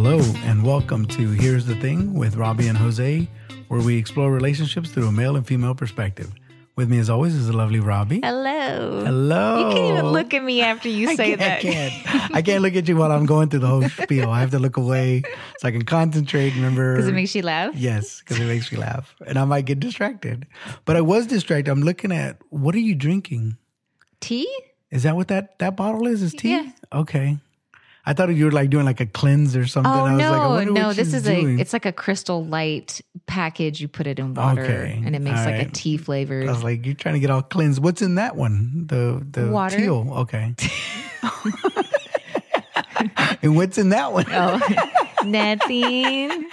Hello, and welcome to Here's the Thing with Robbie and Jose, where we explore relationships through a male and female perspective. With me, as always, is the lovely Robbie. Hello. Hello. You can't even look at me after you I say can't, that. I can't. I can't look at you while I'm going through the whole spiel. I have to look away so I can concentrate. Remember, Because it makes you laugh. yes, because it makes me laugh, and I might get distracted. But I was distracted. I'm looking at what are you drinking? Tea? Is that what that that bottle is? Is tea? Yeah. Okay. I thought you were like doing like a cleanse or something. Oh I was no, like, I no! This is doing. a. It's like a Crystal Light package. You put it in water, Okay, and it makes all like a tea flavor. I was like, you're trying to get all cleansed. What's in that one? The the Water. teal. Okay. and what's in that one? oh, nothing.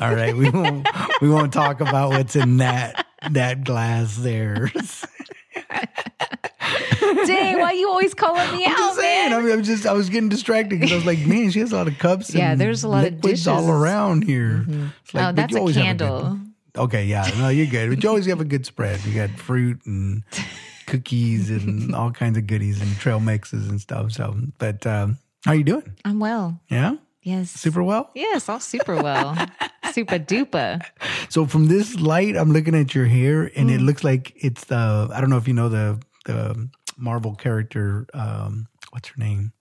All right, we won't we won't talk about what's in that that glass there. Dang, why you always calling me I'm out, just saying. man? I, mean, I'm just I was getting distracted because I was like, man, she has a lot of cups. Yeah, there's a lot of liquids all around here. It's like, oh, that's a candle. good- Okay, yeah, no, you're good. But you always have a good spread. You got fruit and cookies and all kinds of goodies and trail mixes and stuff. So, but um, how are you doing? I'm well. Yeah, Yes. super well. Yes, all super well. super duper. So from this light, I'm looking at your hair, and Mm. it looks like it's the I don't know if you know the the Marvel character. Um, what's her name?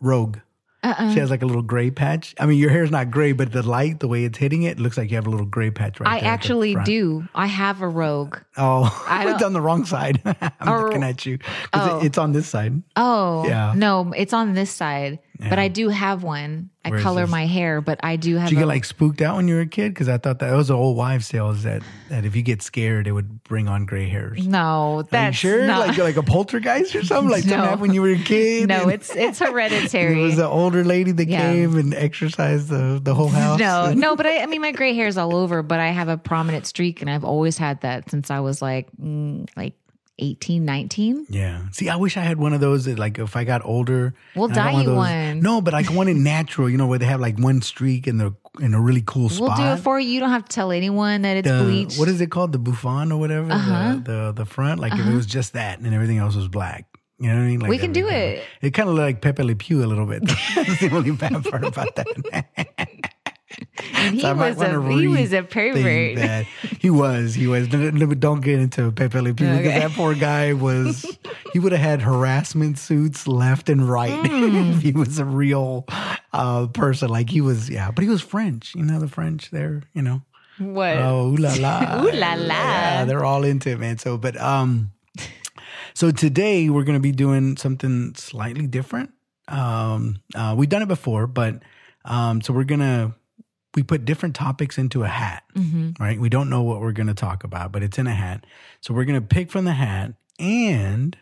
Rogue. Uh-uh. She has like a little gray patch. I mean, your hair's not gray, but the light, the way it's hitting it, looks like you have a little gray patch right I there. the actually do. I have a rogue. Oh, I it's on the wrong side. I'm Or- looking at you. Oh. it, it's on this side. Oh, Yeah. no, it's on this side. But I do have one. I Where is color this? my hair, but I do have Did you a, get like spooked out when you were a kid? Because I thought that it was an old wives' tale is that that if you get scared, it would bring on gray hairs. No, Are you that's sure? not. Like like a poltergeist or something? Like something No. happened when you were a kid? no, and it's it's It hereditary. was an older lady that Yeah. came and exorcised the, the whole house. no, no, but I, I mean, my gray hair's all over, but I have a prominent streak, and I've always had that since I was like, mm, like 18, 19. Yeah. See, I wish I had one of those that, like, if I got older. We'll and dye of you those- one. No, but I want it natural, you know, where they have like one streak in the in a really cool spot. We'll do it for you. You don't have to tell anyone that it's the, bleached. What is it called? The Buffon or whatever? Uh-huh. The, the the front. Like if it was just that and everything else was black. You know what I mean? Like We can do it. It kind of looked like Pepe Le Pew a little bit. That's the only bad part about that. And he So was a he was a pervert. He was. He was. Don't don't get into Pepe Le Pew because that poor guy was. He would have had harassment suits left and right Mm. if he was a real uh, person. Like he was. Yeah, but he was French. You know the French. They're you know. What? Oh, ooh la la. Ooh la la. Yeah, they're all into it, man. So, but um, so today we're gonna be doing something slightly different. Um, uh, we've done it before, but um, so we're gonna we put different topics into a hat, Mhm. right? We don't know what we're gonna talk about, but it's in a hat. So we're gonna pick from the hat, and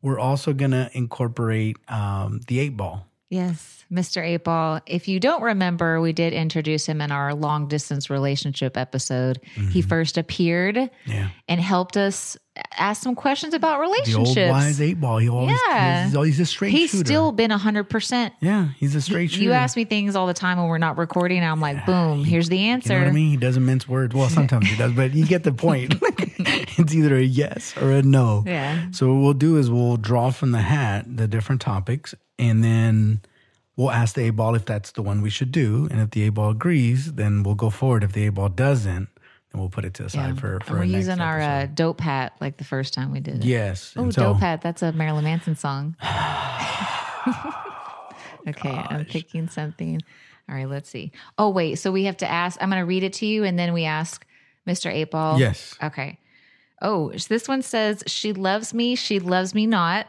we're also gonna incorporate um the eight ball. Yes, Mr. Eight Ball. If you don't remember, we did introduce him in our long distance relationship episode. Mm-hmm. He first appeared Yeah, and helped us ask some questions about relationships. the old wise eight ball. He always, Yeah. he's, he's a straight He's shooter. still been 100%. yeah, he's a straight shooter. You ask me things all the time when we're not recording. I'm like, boom, here's the answer. You know what I mean? He doesn't mince words. Well, sometimes he does, but you get the point. it's either a yes or a no. Yeah. So what we'll do is we'll draw from the hat the different topics, and then we'll ask the eight ball if that's the one we should do, and if the eight ball agrees, then we'll go forward. If the eight ball doesn't, then we'll put it to the side for for and we're using our uh, dope hat like the first time we did it. yes. Oh, so- dope hat. That's a Marilyn Manson song. okay, I'm picking something. All right, let's see. Oh, wait. So we have to ask. I'm going to read it to you and then we ask Mr. Eight Ball. Yes. Okay. Oh, this one says, She loves me. She loves me not.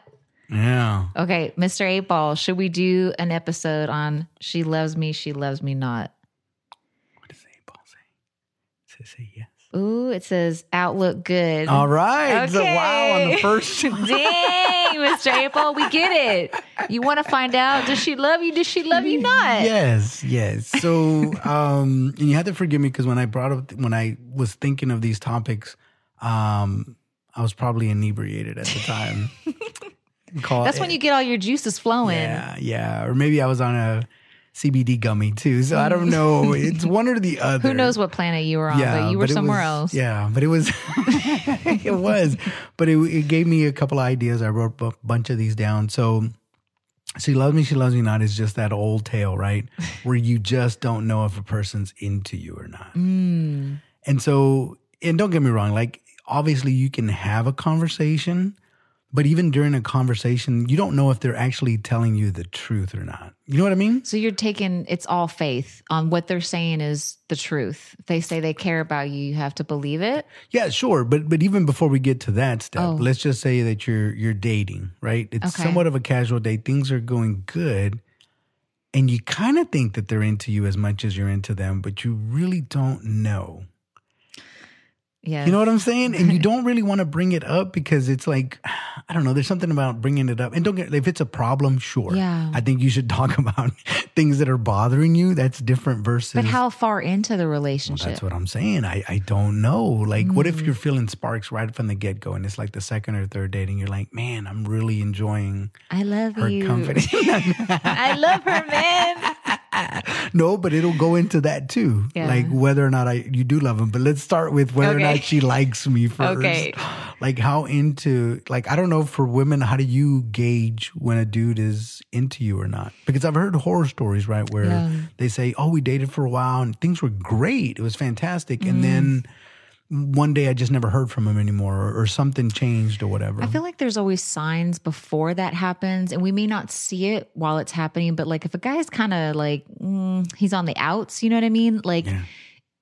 Yeah. Okay, Mr. Eight Ball, should we do an episode on She loves me. She loves me not? What does eight ball say? Does it say yes? Ooh, it says outlook good. All right. So wow, on the first. Dang, Mr. Eight Ball, we get it. You want to find out, does she love you? Does she love you not? Yes, yes. So, um, and you have to forgive me because when I brought up, when I was thinking of these topics, um, I was probably inebriated at the time. That's when you get all your juices flowing. yeah, yeah, or maybe I was on a CBD gummy too. So I don't know. It's one or the other. Who knows what planet you were on, but you were it somewhere was- else. Yeah, but it was, it was, but it, it gave me a couple of ideas. I wrote a bunch of these down. So, She loves me, she loves me not is just that old tale, right? Where you just don't know if a person's into you or not. Mm. And so, and don't get me wrong, like obviously you can have a conversation, but even during a conversation, you don't know if they're actually telling you the truth or not. You know what I mean? So you're taking it's all faith on what they're saying is the truth. If they say they care about you, you have to believe it. Yeah, sure. But but even before we get to that step, Oh. let's just say that you're you're dating, right? It's Okay. somewhat of a casual date. Things are going good. And you kind of think that they're into you as much as you're into them, but you really don't know. Yeah. You know what I'm saying? And you don't really want to bring it up because it's like, I don't know. There's something about bringing it up. And don't get if it's a problem, sure. Yeah. I think you should talk about things that are bothering you. That's different versus. But how far into the relationship? That's what I'm saying. I, I don't know. Like, what Mm. if you're feeling sparks right from the get go, and it's like the second or third date, and you're like, man, I'm really enjoying I love her you. company. I love her, man. no, but it'll go into that too, Yeah. like whether or not I you do love him. But let's start with whether or not she likes me first. Okay. Like how into like I don't know for women, how do you gauge when a dude is into you or not? Because I've heard horror stories, right, where Yeah. they say, "Oh, we dated for a while and things were great. It was fantastic," Mm-hmm. and then one day I just never heard from him anymore, or, or something changed or whatever. I feel like there's always signs before that happens, and we may not see it while it's happening. But like, if a guy's kind of like mm, he's on the outs, you know what I mean? Like, Yeah.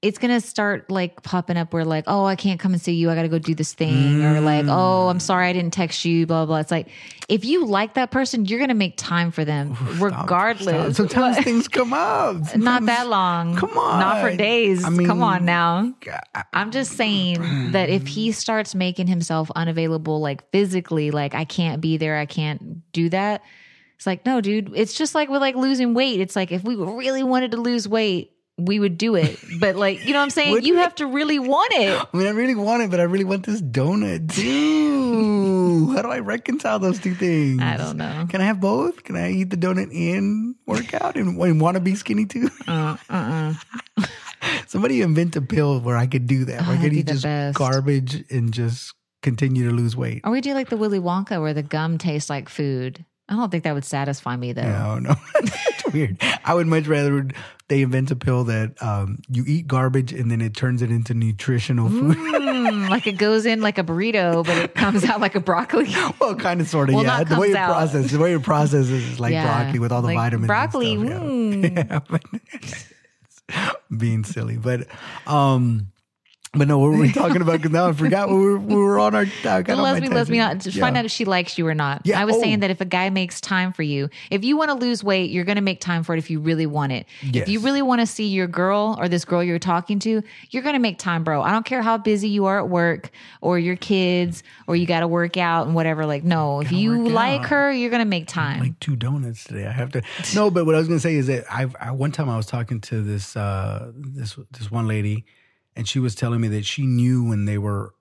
It's gonna start like popping up where like, oh, I can't come and see you. I got to go do this thing, or like, mm. oh, I'm sorry, I didn't text you. Blah blah. It's like if you like that person, you're gonna make time for them, Stop, regardless. stop. Sometimes What? things come up. Not that long. Come on Not for days. I mean, come on now. I'm just saying that if he starts making himself unavailable, like physically, like I can't be there, I can't do that. It's like, no, dude. It's just like with like losing weight. It's like if we really wanted to lose weight, we would do it. But like, you know what I'm saying? You have to really want it. I mean, I really want it, but I really want this donut too. How do I reconcile those two things? I don't know. Can I have both? Can I eat the donut and work out and, and want to be skinny too? Uh, uh-uh. Somebody invent a pill where I could do that. Where I Oh, could eat just best. garbage and just continue to lose weight. Or we do like the Willy Wonka where the gum tastes like food. I don't think that would satisfy me though. No, no, it's weird. I would much rather they invent a pill that um, you eat garbage and then it turns it into nutritional food. Mm, like it goes in like a burrito, but it comes out like a broccoli. well, kind of, sort of, Well, yeah. The way you process, the way you process is like Yeah, broccoli with all the like vitamins. broccoli, stuff, yeah. Yeah, but- being silly, but um, but no, what were we talking about? Because now I forgot we were we were on our. I got The lesbian, lesbian, tangent. just Yeah. find out if she likes you or not. Yeah, I was oh. saying that if a guy makes time for you, if you want to lose weight, you're going to make time for it if you really want it. If you really want to see your girl or this girl you're talking to, you're going to make time, bro. I don't care how busy you are at work or your kids or you got to work out and whatever. Like, no, if you like out. her, you're going to make time. like two donuts today. I have to no, but what I was gonna say is that I, I one time I was talking to this uh this this one lady, and she was telling me that she knew when they were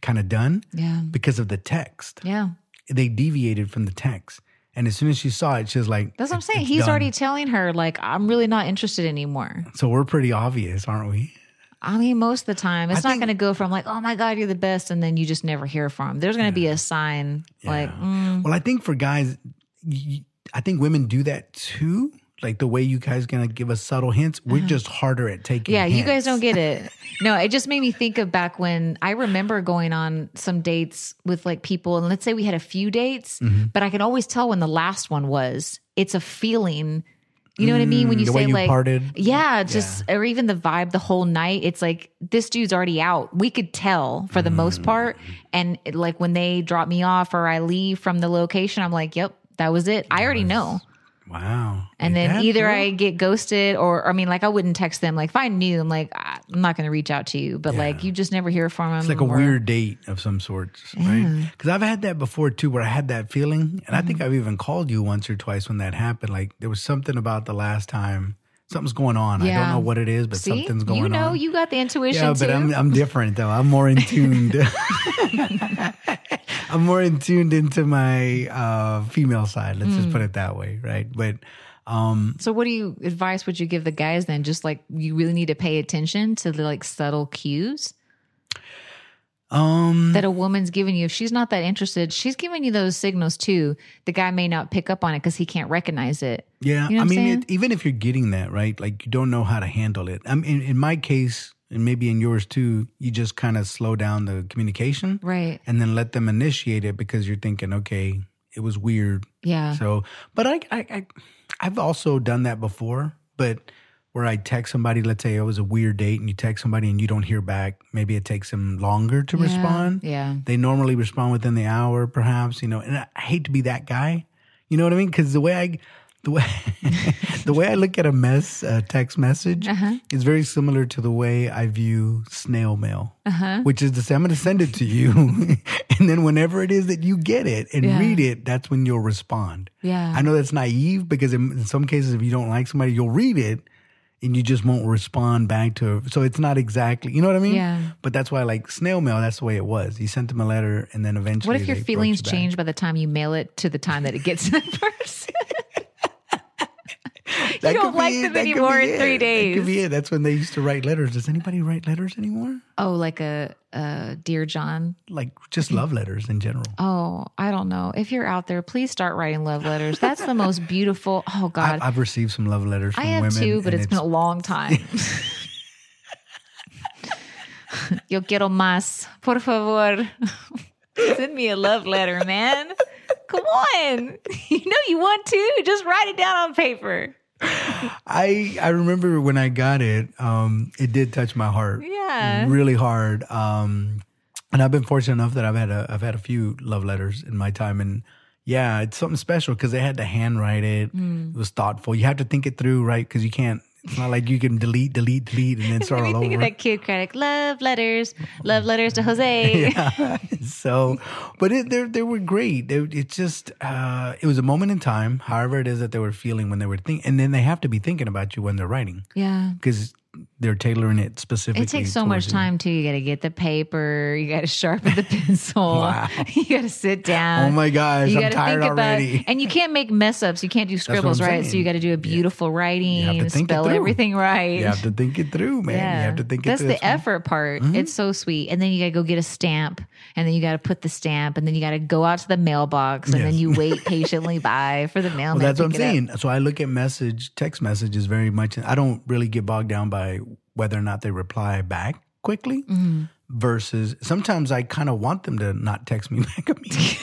kind of done yeah. because of the text. Yeah. They deviated from the text, and as soon as she saw it, she was like, That's what I'm saying. He's done." already telling her, like, I'm really not interested anymore. So we're pretty obvious, aren't we? I mean, most of the time, it's I not going to go from like, oh my God, you're the best. And then you just never hear from. There's going to be a sign like, mm, Well, I think for guys, I think women do that too. Like the way you guys gonna give us subtle hints, we're just harder at taking. Uh-huh. yeah, you guys don't get it. No, it just made me think of back when I remember going on some dates with like people. And let's say we had a few dates, Mm-hmm. but I can always tell when the last one was. It's a feeling. You know what I mean? When you Mm, say you like, parted. yeah, just or even the vibe the whole night. It's like this dude's already out. We could tell for the Mm. most part. And it- like when they drop me off or I leave from the location, I'm like, yep, that was it. I already know. Wow. And Like then either bro? I get ghosted or, I mean, like I wouldn't text them. Like if I knew, I'm like, "Ah, I'm not going to reach out to you. But like you just never hear from them. It's like a weird date of some sorts, right? Because I've had that before too, where I had that feeling, and I think Mm-hmm. I've even called you once or twice when that happened. Like there was something about the last time, something's going on. I don't know what it is, but See, something's going you know, on. you got the intuition yeah, too. but I'm I'm different though. I'm more in tuned. I'm more in tuned into my uh, female side. Let's just put Mm. it that way, right? But um, so what do you advice would you give the guys then? Just like you really need to pay attention to the like subtle cues. Um, that a woman's giving you. If she's not that interested, she's giving you those signals too. The guy may not pick up on it because he can't recognize it. yeah, You know I mean, it, even if you're getting that right, like you don't know how to handle it. I mean, in, in my case, and maybe in yours too, you just kind of slow down the communication, Right. and then let them initiate it because you're thinking, okay, it was weird. Yeah. So, but I, I, I, I've also done that before, but where I text somebody, let's say it was a weird date and you text somebody and you don't hear back, maybe it takes them longer to Yeah. respond. Yeah. They normally respond within the hour, perhaps, you know, and I hate to be that guy. You know what I mean? Because the way I, the way, the way I look at a mess, a text message Uh-huh. is very similar to the way I view snail mail, Uh-huh. which is to say, I'm going to send it to you. and then whenever it is that you get it and Yeah. read it, that's when you'll respond. Yeah. I know that's naive because in, in some cases, if you don't like somebody, you'll read it and you just won't respond back to it. So it's not exactly, you know what I mean? Yeah. But that's why, like snail mail, that's the way it was. You sent them a letter and then eventually. What if your feelings change by the time you mail it to the time that it gets to the person? That don't like them anymore in three it. That days. could be it. That's when they used to write letters. Does anybody write letters anymore? oh, like a, a dear John. Like just love letters in general. Oh, I don't know. If you're out there, please start writing love letters. That's the most beautiful. Oh God, I, I've received some love letters from I have women. too, but and it's been a long time. Yo quiero más. Por favor. Send me a love letter, man. Come on. You know you want to. Just write it down on paper. I I remember when I got it, um, it did touch my heart. Yeah. Really hard. Um, and I've been fortunate enough that I've had a I've had a few love letters in my time and yeah, it's something special because they had to handwrite it. Mm. It was thoughtful. You have to think it through, right? Because you can't. It's not like you can delete, delete, delete, and then start all over. that crying, like, love letters, love letters to Jose. Yeah. So, but it, they they were great. They, it just uh, it was a moment in time. However, it is that they were feeling when they were thinking, and then they have to be thinking about you when they're writing Yeah. because they're tailoring it specifically. It takes so much time too. You got to get the paper. You got to sharpen the pencil. Wow. You got to sit down. Oh my gosh, you I'm gotta tired already. About, and you can't make mess ups. You can't do scribbles, right? So you got to do a beautiful writing, think it spell through. everything right. You have to think it through, man. You have to think it That's through. the That's Mm-hmm. effort part. It's so sweet. And then you got to go get a stamp, and then you got to put the stamp, and then you got to go out to the mailbox, and then you wait patiently by for the mailman. Well, that's what I'm it up. saying. So I look at message, text messages very much. I don't really get bogged down by whether or not they reply back quickly Mm-hmm. versus sometimes I kind of want them to not text me back immediately.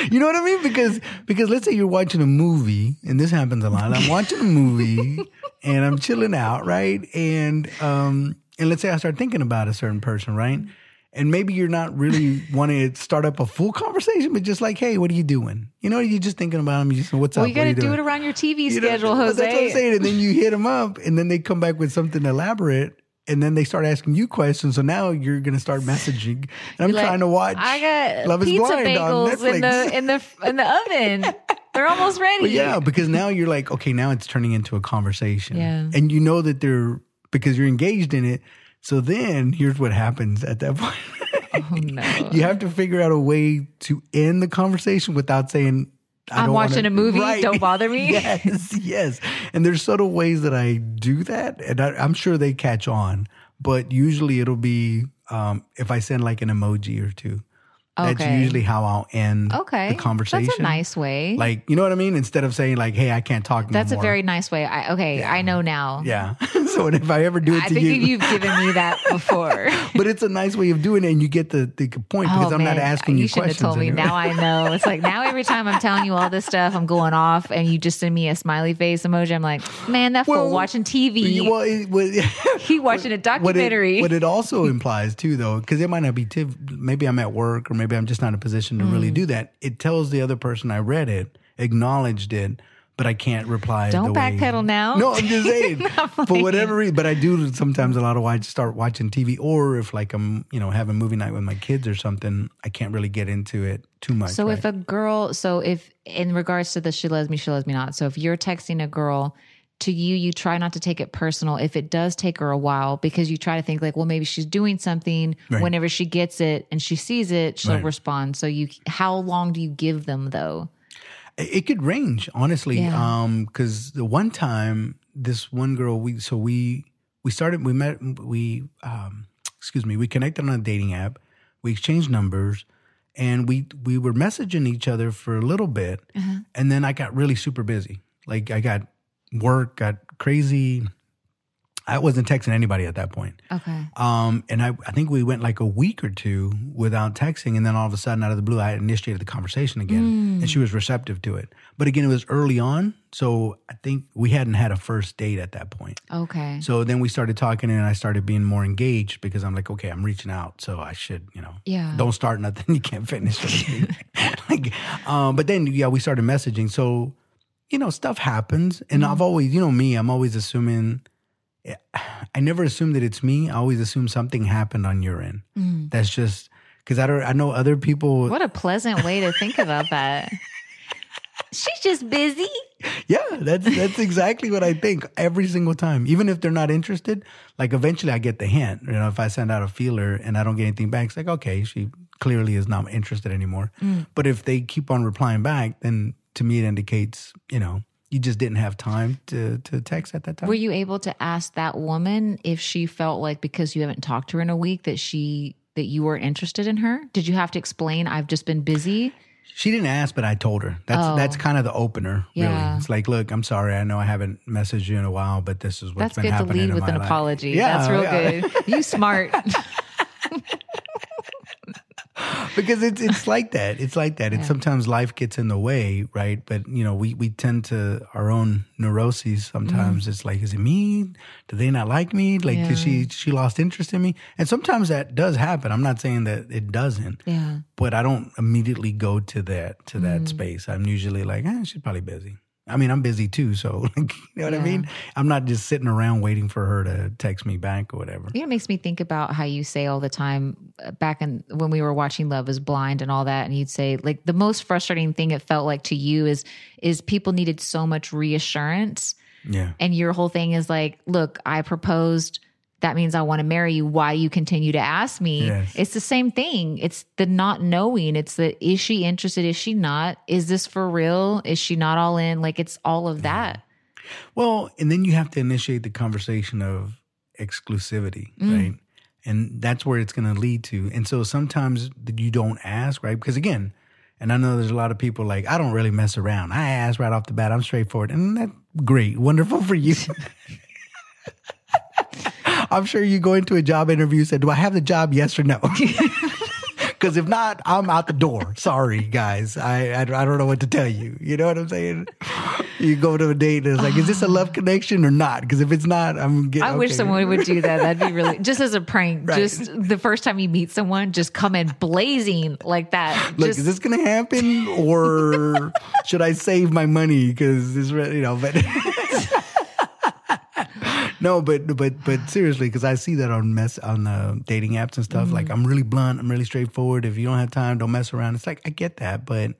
you know what I mean? Because because let's say you're watching a movie, and this happens a lot. I'm watching a movie and I'm chilling out, right? And um and let's say I start thinking about a certain person, right? And maybe you're not really wanting to start up a full conversation, but just like, hey, what are you doing? You know, you're just thinking about them. You just, what's Well, up? you What got to do doing? it around your TV You know, schedule, That's what I'm saying. And then you hit them up, and then they come back with something elaborate, and then they start asking you questions. So now you're going to start messaging. And I'm Like, trying to watch. I got Love is pizza bagels in the in the in the oven. They're almost ready. But yeah, because now you're like, okay, now it's turning into a conversation. Yeah. And you know that they're because you're engaged in it. So then here's what happens at that point. Oh no. you have to figure out a way to end the conversation without saying I I'm don't watching wanna- a movie. Right. Don't bother me. yes, yes. And there's subtle ways that I do that, and I, I'm sure they catch on. But usually it'll be um, if I send like an emoji or two. That's usually how I'll end Okay. the conversation. That's a nice way. Like you know what I mean? Instead of saying like, "Hey, I can't talk." That's no a more. very nice way. I, okay, I know now. yeah. so if I ever do it I think you, you've given me that before. but it's a nice way of doing it, and you get the, the point because oh I'm man, not asking you, have questions. told me. Now I know. It's like now every time I'm telling you all this stuff, I'm going off, and you just send me a smiley face emoji. I'm like, man, that fool Well, watching TV. Well, it, well, he watching a what documentary. it, what it also implies too, though, because it might not be. Tiv- maybe I'm at work, or maybe I'm just not in a position to really Mm. do that. It tells the other person I read it, acknowledged it, but I can't reply. Don't the way- backpedal now. No, I'm just saying. For whatever reason, but I do sometimes a lot of why I start watching TV, or if like I'm, you know, having movie night with my kids or something, I can't really get into it too much. So right? if a girl, so if in regards to the she loves me, she loves me not. So if you're texting a girl to you, you try not to take it personal. If it does take her a while, because you try to think like, well, maybe she's doing something. Right. Whenever she gets it and she sees it, she'll Right. respond. So you, how long do you give them though? It could range, honestly. Yeah. Um, because the one time, this one girl, we so we we started, we met, we um excuse me, we connected on a dating app. We exchanged numbers, and we we were messaging each other for a little bit, and then I got really super busy. Like I got work, got crazy. I wasn't texting anybody at that point. Okay. Um, and I, I think we went like a week or two without texting. And then all of a sudden, out of the blue, I initiated the conversation again. And she was receptive to it. But again, it was early on. So I think we hadn't had a first date at that point. Okay. So then we started talking and I started being more engaged because I'm like, okay, I'm reaching out. So I should, you know, Yeah. don't start nothing you can't finish. like, um, but then, yeah, we started messaging. So, you know, stuff happens. And mm-hmm. I've always, you know, me, I'm always assuming. I never assume that it's me. I always assume something happened on your end. Mm. That's just because I don't. I know other people. What a pleasant way to think about that. She's just busy. Yeah, that's that's exactly what I think every single time. Even if they're not interested, like eventually I get the hint. You know, if I send out a feeler and I don't get anything back, it's like okay, she clearly is not interested anymore. Mm. But if they keep on replying back, then to me it indicates you know you just didn't have time to to text at that time. Were you able to ask that woman if she felt like because you haven't talked to her in a week that she that you were interested in her? Did you have to explain I've just been busy? She didn't ask, but I told her. That's Oh. that's kind of the opener. Really, Yeah. it's like, look, I'm sorry. I know I haven't messaged you in a while, but this is what's That's been good to lead with an life. apology. Yeah, That's real yeah. good. You smart. because it's it's like that. It's like that. It's sometimes life gets in the way, right? But you know, we we tend to our own neuroses. Sometimes it's like, is it me? Do they not like me? Like, Yeah. did she she lost interest in me? And sometimes that does happen. I'm not saying that it doesn't. yeah. but I don't immediately go to that to that space. I'm usually like, eh, she's probably busy. I mean, I'm busy too, so like, you know what I mean. I'm not just sitting around waiting for her to text me back or whatever. Know, it makes me think about how you say all the time uh, back in when we were watching Love is Blind and all that, and you'd say like the most frustrating thing it felt like to you is is people needed so much reassurance, Yeah, and your whole thing is like, look, I proposed. That means I want to marry you. Why you continue to ask me? Yes. It's the same thing. It's the not knowing. It's the is she interested? Is she not? Is this for real? Is she not all in? Like it's all of that. Well, and then you have to initiate the conversation of exclusivity, Mm. right? And that's where it's going to lead to. And so sometimes you don't ask, right? Because again, and I know there's a lot of people like I don't really mess around. I ask right off the bat. I'm straightforward, and that's great, wonderful for you. I'm sure you go into a job interview and say, "Do I have the job? Yes or no?" Because if not, I'm out the door. Sorry, guys. I, I I don't know what to tell you. You know what I'm saying? You go to a date and it's like, is this a love connection or not? Because if it's not, I'm getting. I wish someone would do that. That'd be really just as a prank. Right. Just the first time you meet someone, just come in blazing like that. Like, just, is this gonna happen, or should I save my money? Because this, re- you know, but no, but but but seriously, because I see that on mess on uh, dating apps and stuff. Mm-hmm. Like, I'm really blunt. I'm really straightforward. If you don't have time, don't mess around. It's like I get that, but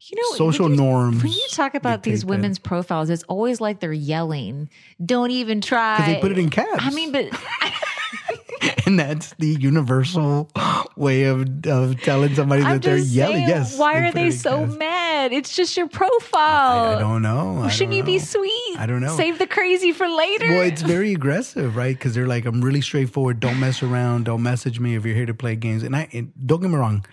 you know, social when you, norms. When you talk about these that. women's profiles, it's always like they're yelling. Don't even try. Because they put it in caps. I mean, but and that's the universal way of of telling somebody that I'm they're just yelling. saying, yes. why are they so mad? It's just your profile. I, I don't know. I Shouldn't don't you be sweet? I don't know. Save the crazy for later. Well, it's very aggressive, right? Because they're like, I'm really straightforward. Don't mess around. Don't message me if you're here to play games. And I and don't get me wrong.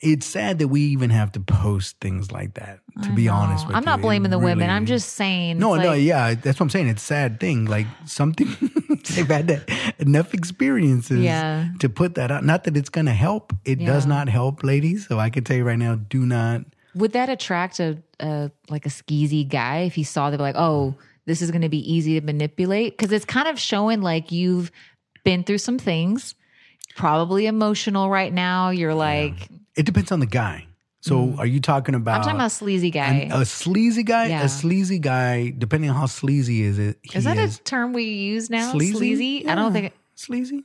It's sad that we even have to post things like that. To I be know. honest with you, I'm not It blaming the women. I'm just saying. no, it's no, yeah, that's what I'm saying. It's a sad thing. Like something they've had that, enough experiences Yeah. to put that out. Not that it's going to help. It does not help, ladies. So I can tell you right now, do not. Would that attract a, a like a skeezy guy if he saw them like, oh, this is going to be easy to manipulate? Because it's kind of showing like you've been through some things, probably emotional right now. You're like, It depends on the guy. So are you talking about? Mm. I'm talking about sleazy guy. an- a sleazy guy. Yeah. A sleazy guy, depending on how sleazy is it. is that a term we use now? Sleazy? I don't Yeah. think sleazy.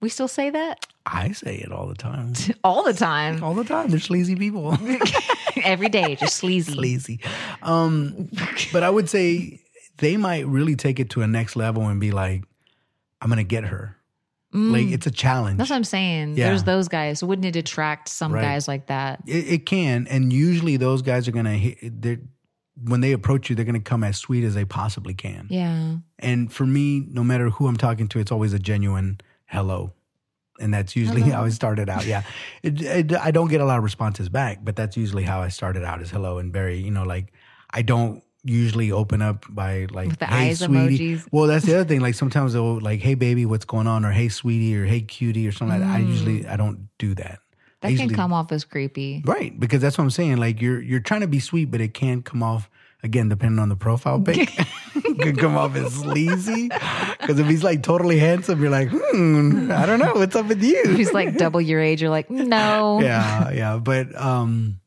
we still say that I say it all the time. all the time, all the time. They're sleazy people. every day, just sleazy. sleazy. Um, but I would say they might really take it to a next level and be like, "I'm gonna get her." Like it's a challenge. Mm. That's what I'm saying. Yeah. There's those guys. Wouldn't it attract some Right. guys like that? it, it can, and usually those guys are gonna hit. They're when they approach you, they're gonna come as sweet as they possibly can. Yeah. And for me, no matter who I'm talking to, it's always a genuine hello. and that's usually how I started out. Yeah, it, it, I don't get a lot of responses back, but that's usually how I started out. Is hello and very, you know, like I don't usually open up by like With the hey eyes sweetie. emojis. Well, that's the other thing. Like sometimes they'll like hey baby, what's going on, or hey sweetie, or hey cutie, or something. like that. I usually I don't do that. I Mm. That can usually- come off as creepy. Right, because that's what I'm saying. Like you're you're trying to be sweet, but it can come off again depending on the profile pic. it can come off as sleazy. Because if he's like totally handsome, you're like, hmm, I don't know what's up with you. He's like double your age. You're like, no. yeah, yeah, but um,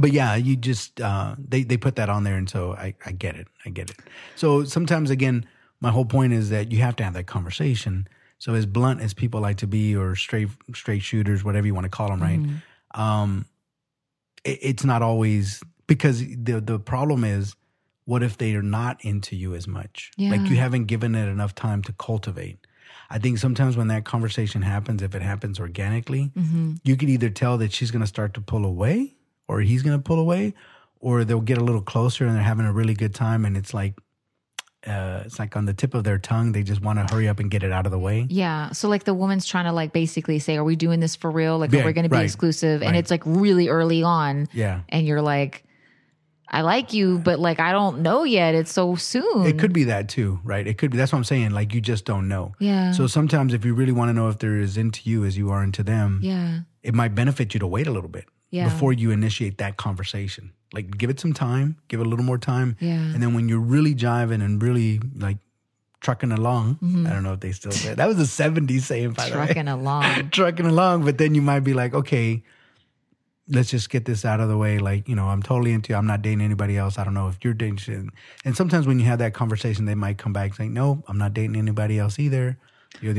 but yeah, you just uh, they they put that on there, and so I I get it, I get it. So sometimes again, my whole point is that you have to have that conversation. So as blunt as people like to be, or straight straight shooters, whatever you want to call them, right? Mm-hmm. um it, it's not always because the the problem is what if they are not into you as much like you haven't given it enough time to cultivate i think sometimes when that conversation happens if it happens organically Mm-hmm. you could either tell that she's going to start to pull away or he's going to pull away or they'll get a little closer and they're having a really good time and it's like uh, it's like on the tip of their tongue they just want to hurry up and get it out of the way Yeah. So like the woman's trying to like basically say, are we doing this for real? Like, Yeah, are we going to be right, exclusive? And right. it's like really early on. yeah And you're like, I like you, but like, I don't know yet. It's so soon. It could be that too, right? It could be. That's what I'm saying. Like you just don't know. Yeah. So sometimes, if you really want to know if they're as into you as you are into them, Yeah. it might benefit you to wait a little bit Yeah. before you initiate that conversation. Like give it some time, give it a little more time, Yeah. and then when you're really jiving and really like trucking along, Mm-hmm. I don't know if they still say that was a '70s saying, by the way Trucking along. trucking along, but then you might be like, okay, let's just get this out of the way. Like, you know, I'm totally into you. I'm not dating anybody else. I don't know if you're dating. And sometimes when you have that conversation, they might come back saying, no, I'm not dating anybody else either.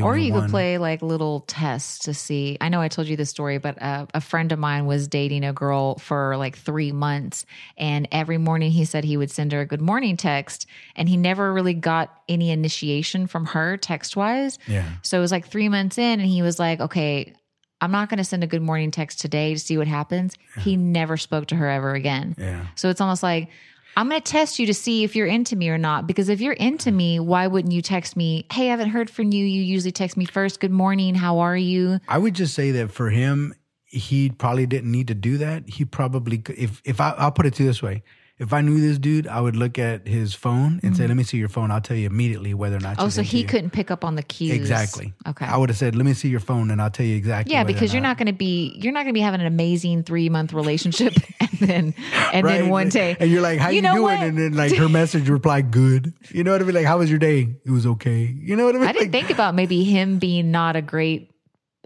Or you one. could play like little tests to see. I know I told you this story, but uh, a friend of mine was dating a girl for like three months. And every morning he said he would send her a good morning text. And he never really got any initiation from her text wise. Yeah. So it was like three months in, and he was like, okay, I'm not going to send a good morning text today to see what happens. He never spoke to her ever again. Yeah. So it's almost like, I'm going to test you to see if you're into me or not. Because if you're into me, why wouldn't you text me? Hey, I haven't heard from you. You usually text me first. Good morning. How are you? I would just say that for him, he probably didn't need to do that. He probably, if, if I, I'll put it to this way. If I knew this dude, I would look at his phone and say, let me see your phone. I'll tell you immediately whether or not Mm-hmm. Oh, so he you." couldn't pick up on the cues. Exactly. Okay. I would have said, let me see your phone and I'll tell you exactly. yeah, because you're not going to be you're not going to be having an amazing three month relationship, and then and Right. then one day and you're like, "How you, know doing?" what? And then like her message replied, "Good." You know what I mean? Like, how was your day? It was okay. You know what I mean? I didn't Like, think about maybe him being not a great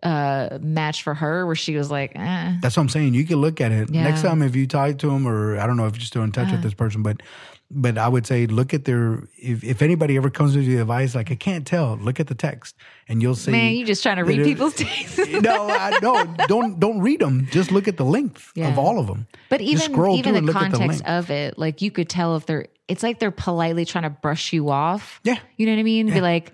uh match for her, where she was like, eh. That's what I'm saying. You can look at it Yeah. Next time if you talk to him, or I don't know if you're still in touch with this person, but but I would say look at their. If, if anybody ever comes with you advice, like I can't tell, look at the text, and you'll see. man, you're just trying to read it- people's texts. no, I, no, don't don't read them. Just look at the length Yeah. of all of them. But even scroll even the at the context of it, like you could tell if they're it's like they're politely trying to brush you off. Yeah. You know what I mean? Be like,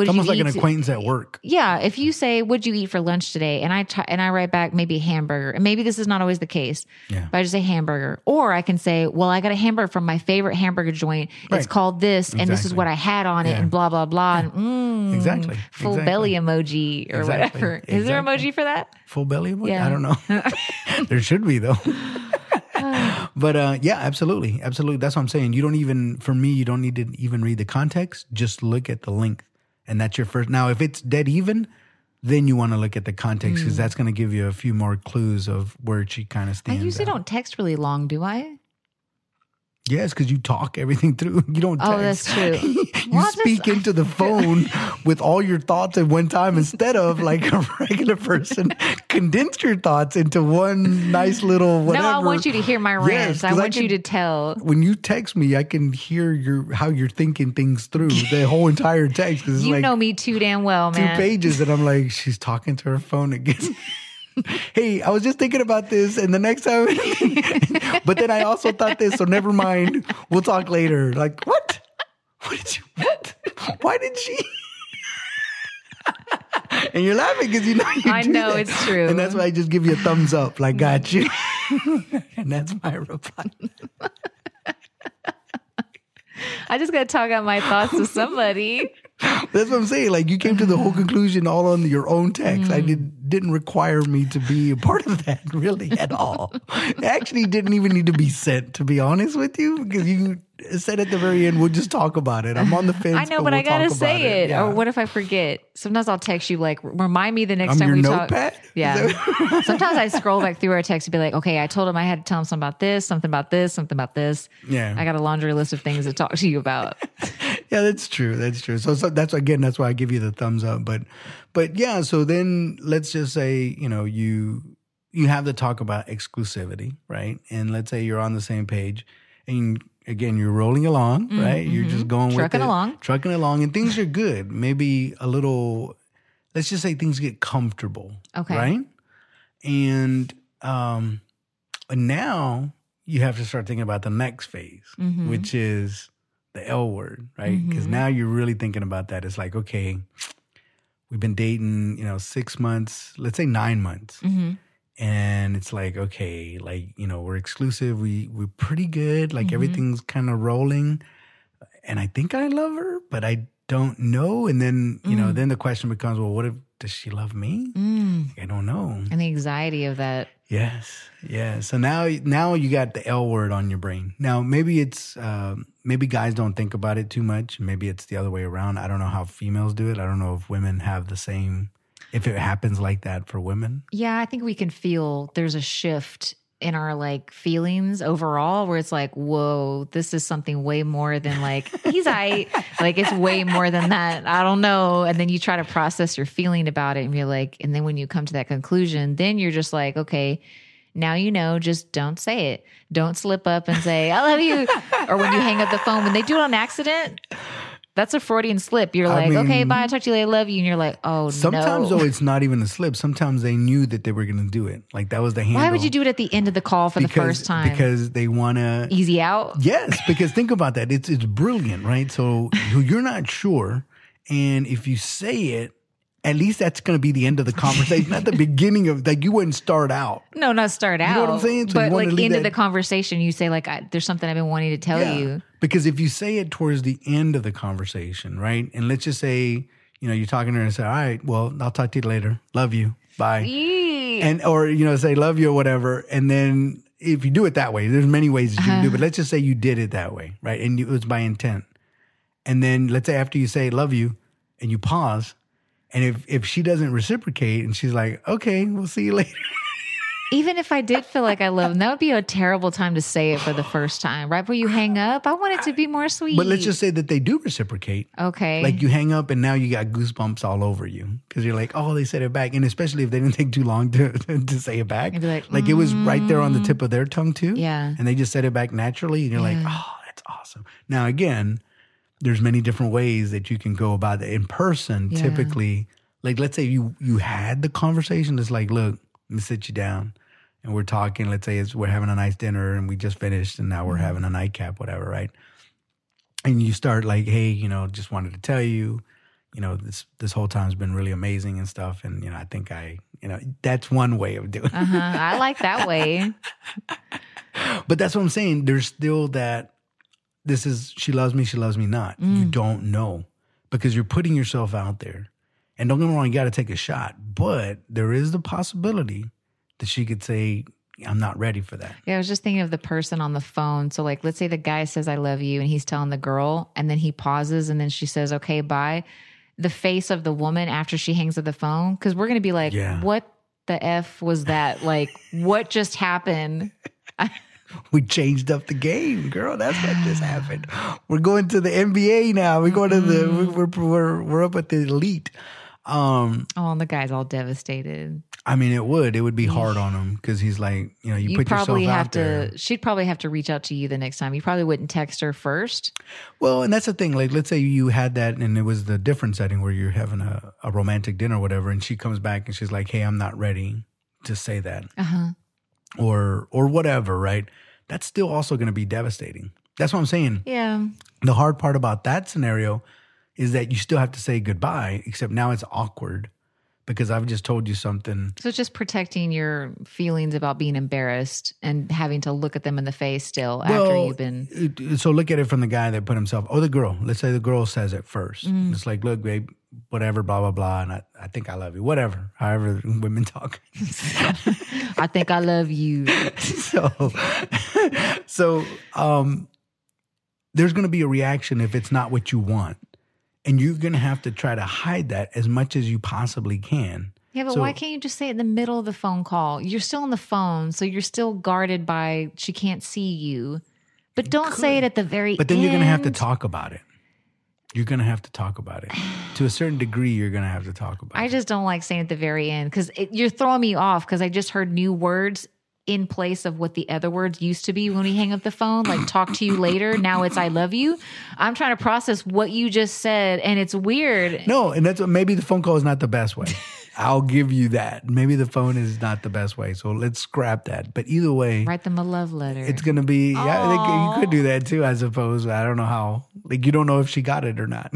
It's almost like an acquaintance at work. Yeah, if you say, "What'd you eat for lunch today?" and I t- and I write back maybe hamburger, and maybe this is not always the case, Yeah. but I just say hamburger, or I can say, "Well, I got a hamburger from my favorite hamburger joint. It's called this, and this is what I had on it, Yeah. and blah blah blah." And mm, Exactly. full Exactly. belly emoji or Exactly. whatever. Is there Exactly. emoji for that? Full belly? emoji? Yeah. I don't know. there should be though. but uh, yeah, absolutely, absolutely. That's what I'm saying. You don't even, for me, you don't need to even read the context. Just look at the length, and that's your first. Now, if it's dead even, then you want to look at the context because mm. that's going to give you a few more clues of where she kind of stands. I usually out. don't text really long, do I? Yes, because you talk everything through. You don't. Oh, that's true. you Well, speak into the phone with all your thoughts at one time instead of like a regular person. Condense your thoughts into one nice little whatever. No, I want you to hear my Yes, rants. I 'cause I want you can- to tell. When you text me, I can hear your how you're thinking things through the whole entire text. 'cause You like know me too damn well, man. two pages, and I'm like, she's talking to her phone again. hey, I was just thinking about this, and the next time, but then I also thought this, so never mind. We'll talk later. Like, what? What did you, what? Why did she? and you're laughing because you know you I do know, that. it's true. And that's why I just give you a thumbs up, like, got you. and that's my reply. I just got to talk out my thoughts to somebody. That's what I'm saying. Like you came to the whole conclusion all on your own text. I mm. did didn't require me to be a part of that really at all. It actually didn't even need to be sent, to be honest with you, because you said at the very end, we'll just talk about it. I'm on the fence. I know, but, we'll I gotta say about it. Yeah. Or what if I forget? Sometimes I'll text you like, remind me the next I'm time we notepad? talk. Yeah. Sometimes I scroll back through our text and be like, okay, I told him I had to tell him something about this, something about this, something about this. Yeah. I got a laundry list of things to talk to you about. yeah, that's true. That's true. So, so that's again, that's why I give you the thumbs up. But, but yeah. So then let's just say you know you you have to talk about exclusivity, right? And let's say you're on the same page, and again you're rolling along, right? You're just going with Mm-hmm. Trucking it, along. trucking along, and things are good. Maybe a little. Let's just say things get comfortable, Okay. right? And um, now you have to start thinking about the next phase, Mm-hmm. which is the L word, right? Because now you're really thinking about that. It's like, okay, we've been dating, you know, six months, let's say nine months. Mhm. And it's like, okay, like, you know, we're exclusive. We we're pretty good. Like Mm-hmm. everything's kind of rolling. And I think I love her, but I don't know. And then, you know, then the question becomes, well, what if does she love me? Mm. I don't know. And the anxiety of that. Yes, yeah. So now, now you got the L word on your brain. Now, maybe it's um, maybe guys don't think about it too much. Maybe it's the other way around. I don't know how females do it. I don't know if women have the same. If it happens like that for women, Yeah, I think we can feel there's a shift in our like feelings overall where it's like, whoa, this is something way more than like he's I like it's way more than that. I don't know. And then you try to process your feeling about it and you're like, and then when you come to that conclusion, then you're just like, okay, now you know, just don't say it. Don't slip up and say, I love you. or when you hang up the phone, when they do it on accident, that's a Freudian slip. You're I like, okay, mean- bye, I talk to you later, I love you. And you're like, oh no. sometimes no. though it's not even a slip. Sometimes they knew that they were going to do it. Like that was the handle. Why would you do it at the end of the call for the first time? Because they want to. easy out. Yes, because think about that. It's it's brilliant, right? So you're not sure, and if you say it, at least that's going to be the end of the conversation, not the beginning of like you wouldn't start out. No, not start out. You know what I'm saying? So but like into that- the conversation, you say like, I, "There's something I've been wanting to tell Yeah. you." Because if you say it towards the end of the conversation, right? And let's just say, you know, you're talking to her and say, "All right, well, I'll talk to you later. Love you. Bye." Yee. and or you know say love you or whatever and then if you do it that way there's many ways that you can do it but uh-huh. let's just say you did it that way right and it was by intent and then let's say after you say love you and you pause and if if she doesn't reciprocate and she's like okay we'll see you later Even if I did feel like I love him, that would be a terrible time to say it for the first time. Right before you hang up, I want it to be more sweet. but let's just say that they do reciprocate okay. like you hang up and now you got goosebumps all over you because you're like oh they said it back and especially if they didn't take too long to to say it back be like, it was right there on the mm-hmm. tip of their tongue too Yeah. and they just said it back naturally and you're like oh that's awesome now again there's many different ways that you can go about it in person Yeah. typically like let's say you you had the conversation it's like look let me sit you down and we're talking let's say it's we're having a nice dinner and we just finished and now we're Mm-hmm. having a nightcap whatever right and you start like hey you know just wanted to tell you you know this this whole time's been really amazing and stuff and you know i think i you know that's one way of doing it uh-huh. I like that way. but that's what i'm saying there's still that this is she loves me she loves me not Mm. you don't know because you're putting yourself out there and don't get me wrong you got to take a shot but there is the possibility that she could say i'm not ready for that Yeah, I was just thinking of the person on the phone. So, like, let's say the guy says, I love you, and he's telling the girl, and then he pauses, and then she says, okay, bye. The face of the woman after she hangs up the phone, because we're going to be like, Yeah. what the F was that? Like, what just happened? we changed up the game, girl. That's what just happened. We're going to the NBA now. We're going to the Mm-hmm. we're we're we're up at the elite. Um, Oh, and the guy's all devastated. I mean, it would it would be hard on him because he's like, you know, you, You put probably yourself have out there. to, she'd probably have to reach out to you the next time. You probably wouldn't text her first. Well, and that's the thing. Like, let's say you had that, and it was the different setting where you're having a, a romantic dinner, or whatever, and she comes back and she's like, "Hey, I'm not ready to say that," Uh huh. Or or whatever, right? That's still also going to be devastating. That's what I'm saying. Yeah. The hard part about that scenario is that you still have to say goodbye, except now it's awkward because I've just told you something. So it's just protecting your feelings about being embarrassed and having to look at them in the face still after you've been. so look at it from the guy that put himself, or the girl. Let's say the girl says it first. Mm. It's like, look, babe, whatever, blah blah blah, and I, I think I love you, whatever. However, women talk. I think I love you. so, so um, there's going to be a reaction if it's not what you want, and you're going to have to try to hide that as much as you possibly can. Yeah, but So- why can't you just say it in the middle of the phone call? You're still on the phone, so you're still guarded by she can't see you. But don't say it at the very end. But then you're going to have to talk about it. You're going to have to talk about it to a certain degree. You're going to have to talk about I it. I just don't like saying at the very end because you're throwing me off because I just heard new words in place of what the other words used to be when we hang up the phone, like talk to you later. Now it's I love you. I'm trying to process what you just said, and it's weird. No, and that's what maybe the phone call is not the best way. I'll give you that. Maybe the phone is not the best way. So let's scrap that. But either way, Write them a love letter. it's gonna be. Yeah, I think you could do that too. I suppose. I don't know how. Like you don't know if she got it or not,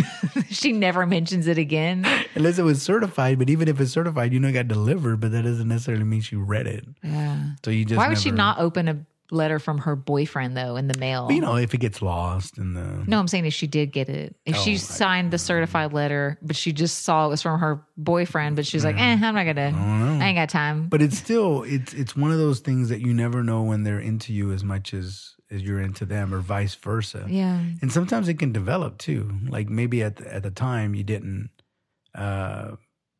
she never mentions it again. unless it was certified. But even if it's certified, you know it got delivered. But that doesn't necessarily mean she read it. Yeah. So you just Why would she not open a letter from her boyfriend though in the mail? You know, if it gets lost in the. No, I'm saying if she did get it. If she Oh, I- signed the certified letter, but she just saw it was from her boyfriend, but she's like, eh, I'm not gonna I ain't got time. But it's still it's it's one of those things that you never know when they're into you as much as as you're into them, or vice versa. yeah. and sometimes it can develop too like maybe at the, at the time you didn't uh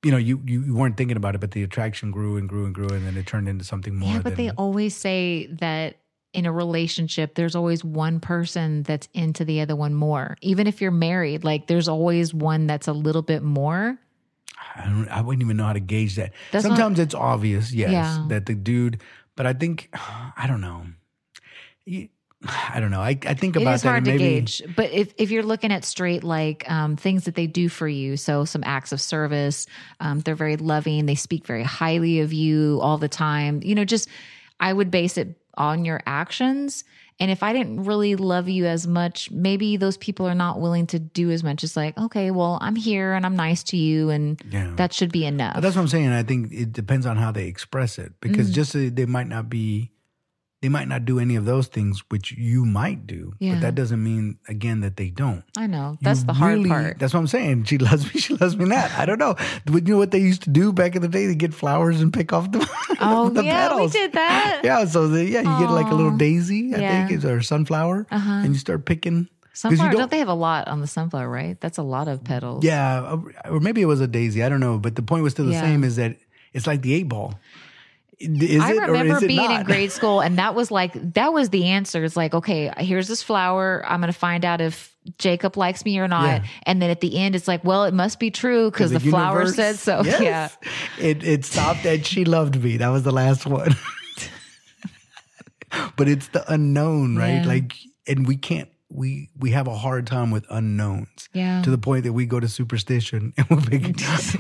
you know you, you you weren't thinking about it but the attraction grew and grew and grew and then it turned into something more Yeah, but they always say that in a relationship, there's always one person that's into the other one more. Even if you're married, like there's always one that's a little bit more. I, don't, I wouldn't even know how to gauge that That's sometimes it's obvious yes Yeah. that the dude but i think i don't know You- i don't know i, I think It about is that hard to maybe gauge, but if, if you're looking at straight like um, things that they do for you, so some acts of service, um, they're very loving, they speak very highly of you all the time. You know, just I would base it on your actions. And if I didn't really love you as much, maybe those people are not willing to do as much. It's like, okay, well, I'm here and I'm nice to you, and Yeah. that should be enough. But that's what I'm saying. I think it depends on how they express it because Mm. just they might not be, they might not do any of those things which you might do. Yeah. But that doesn't mean again that they don't. I know You that's the hard really- part. That's what I'm saying. She loves me. She loves me not. I don't know. But you know what they used to do back in the day? They get flowers and pick off the Oh the yeah, petals. we did that. Yeah. So the, yeah, you get like a little daisy, I Yeah. think, or sunflower, Uh-huh. and you start picking. you Sunflower, don't, don't- they have a lot on the sunflower? Right, that's a lot of petals. Yeah, or maybe it was a daisy. I don't know. But the point was still the Yeah. same: is that it's like the eight ball. Is I it remember is it being in grade school, and that was like that was the answer. It's like, okay, here's this flower. I'm going to find out if Jacob likes me or not. Yeah. And then at the end, it's like, well, it must be true because the, flower universe- said so. Yes. Yeah, It it stopped at she loved me. That was the last one. but it's the unknown, right? Yeah. Like and we can't we we have a hard time with unknowns. Yeah. To the point that we go to superstition and we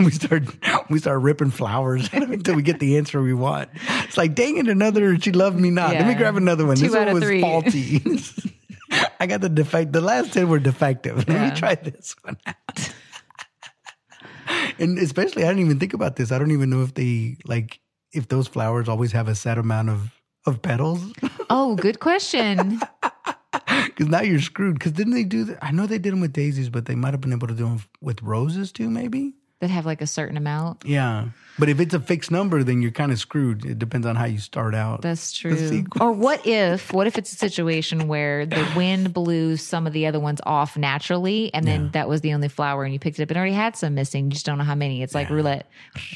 we start we start ripping flowers until we get the answer we want. It's like dang it, another she loved me not. Let me grab another one. Two this out one of was three. faulty. I got the defect. The last ten were defective. Let Yeah. me try this one out. and especially, I didn't even think about this. I don't even know if they like if those flowers always have a set amount of of petals. Oh, good question. Because now you're screwed. Because didn't they do that? I know they did them with daisies, but they might have been able to do them with roses too. Maybe. that have like a certain amount. Yeah, but if it's a fixed number, then you're kind of screwed. It depends on how you start out. That's true. Or what if what if it's a situation where the wind blew some of the other ones off naturally and then Yeah. that was the only flower and you picked it up and already had some missing. You just don't know how many. It's like roulette.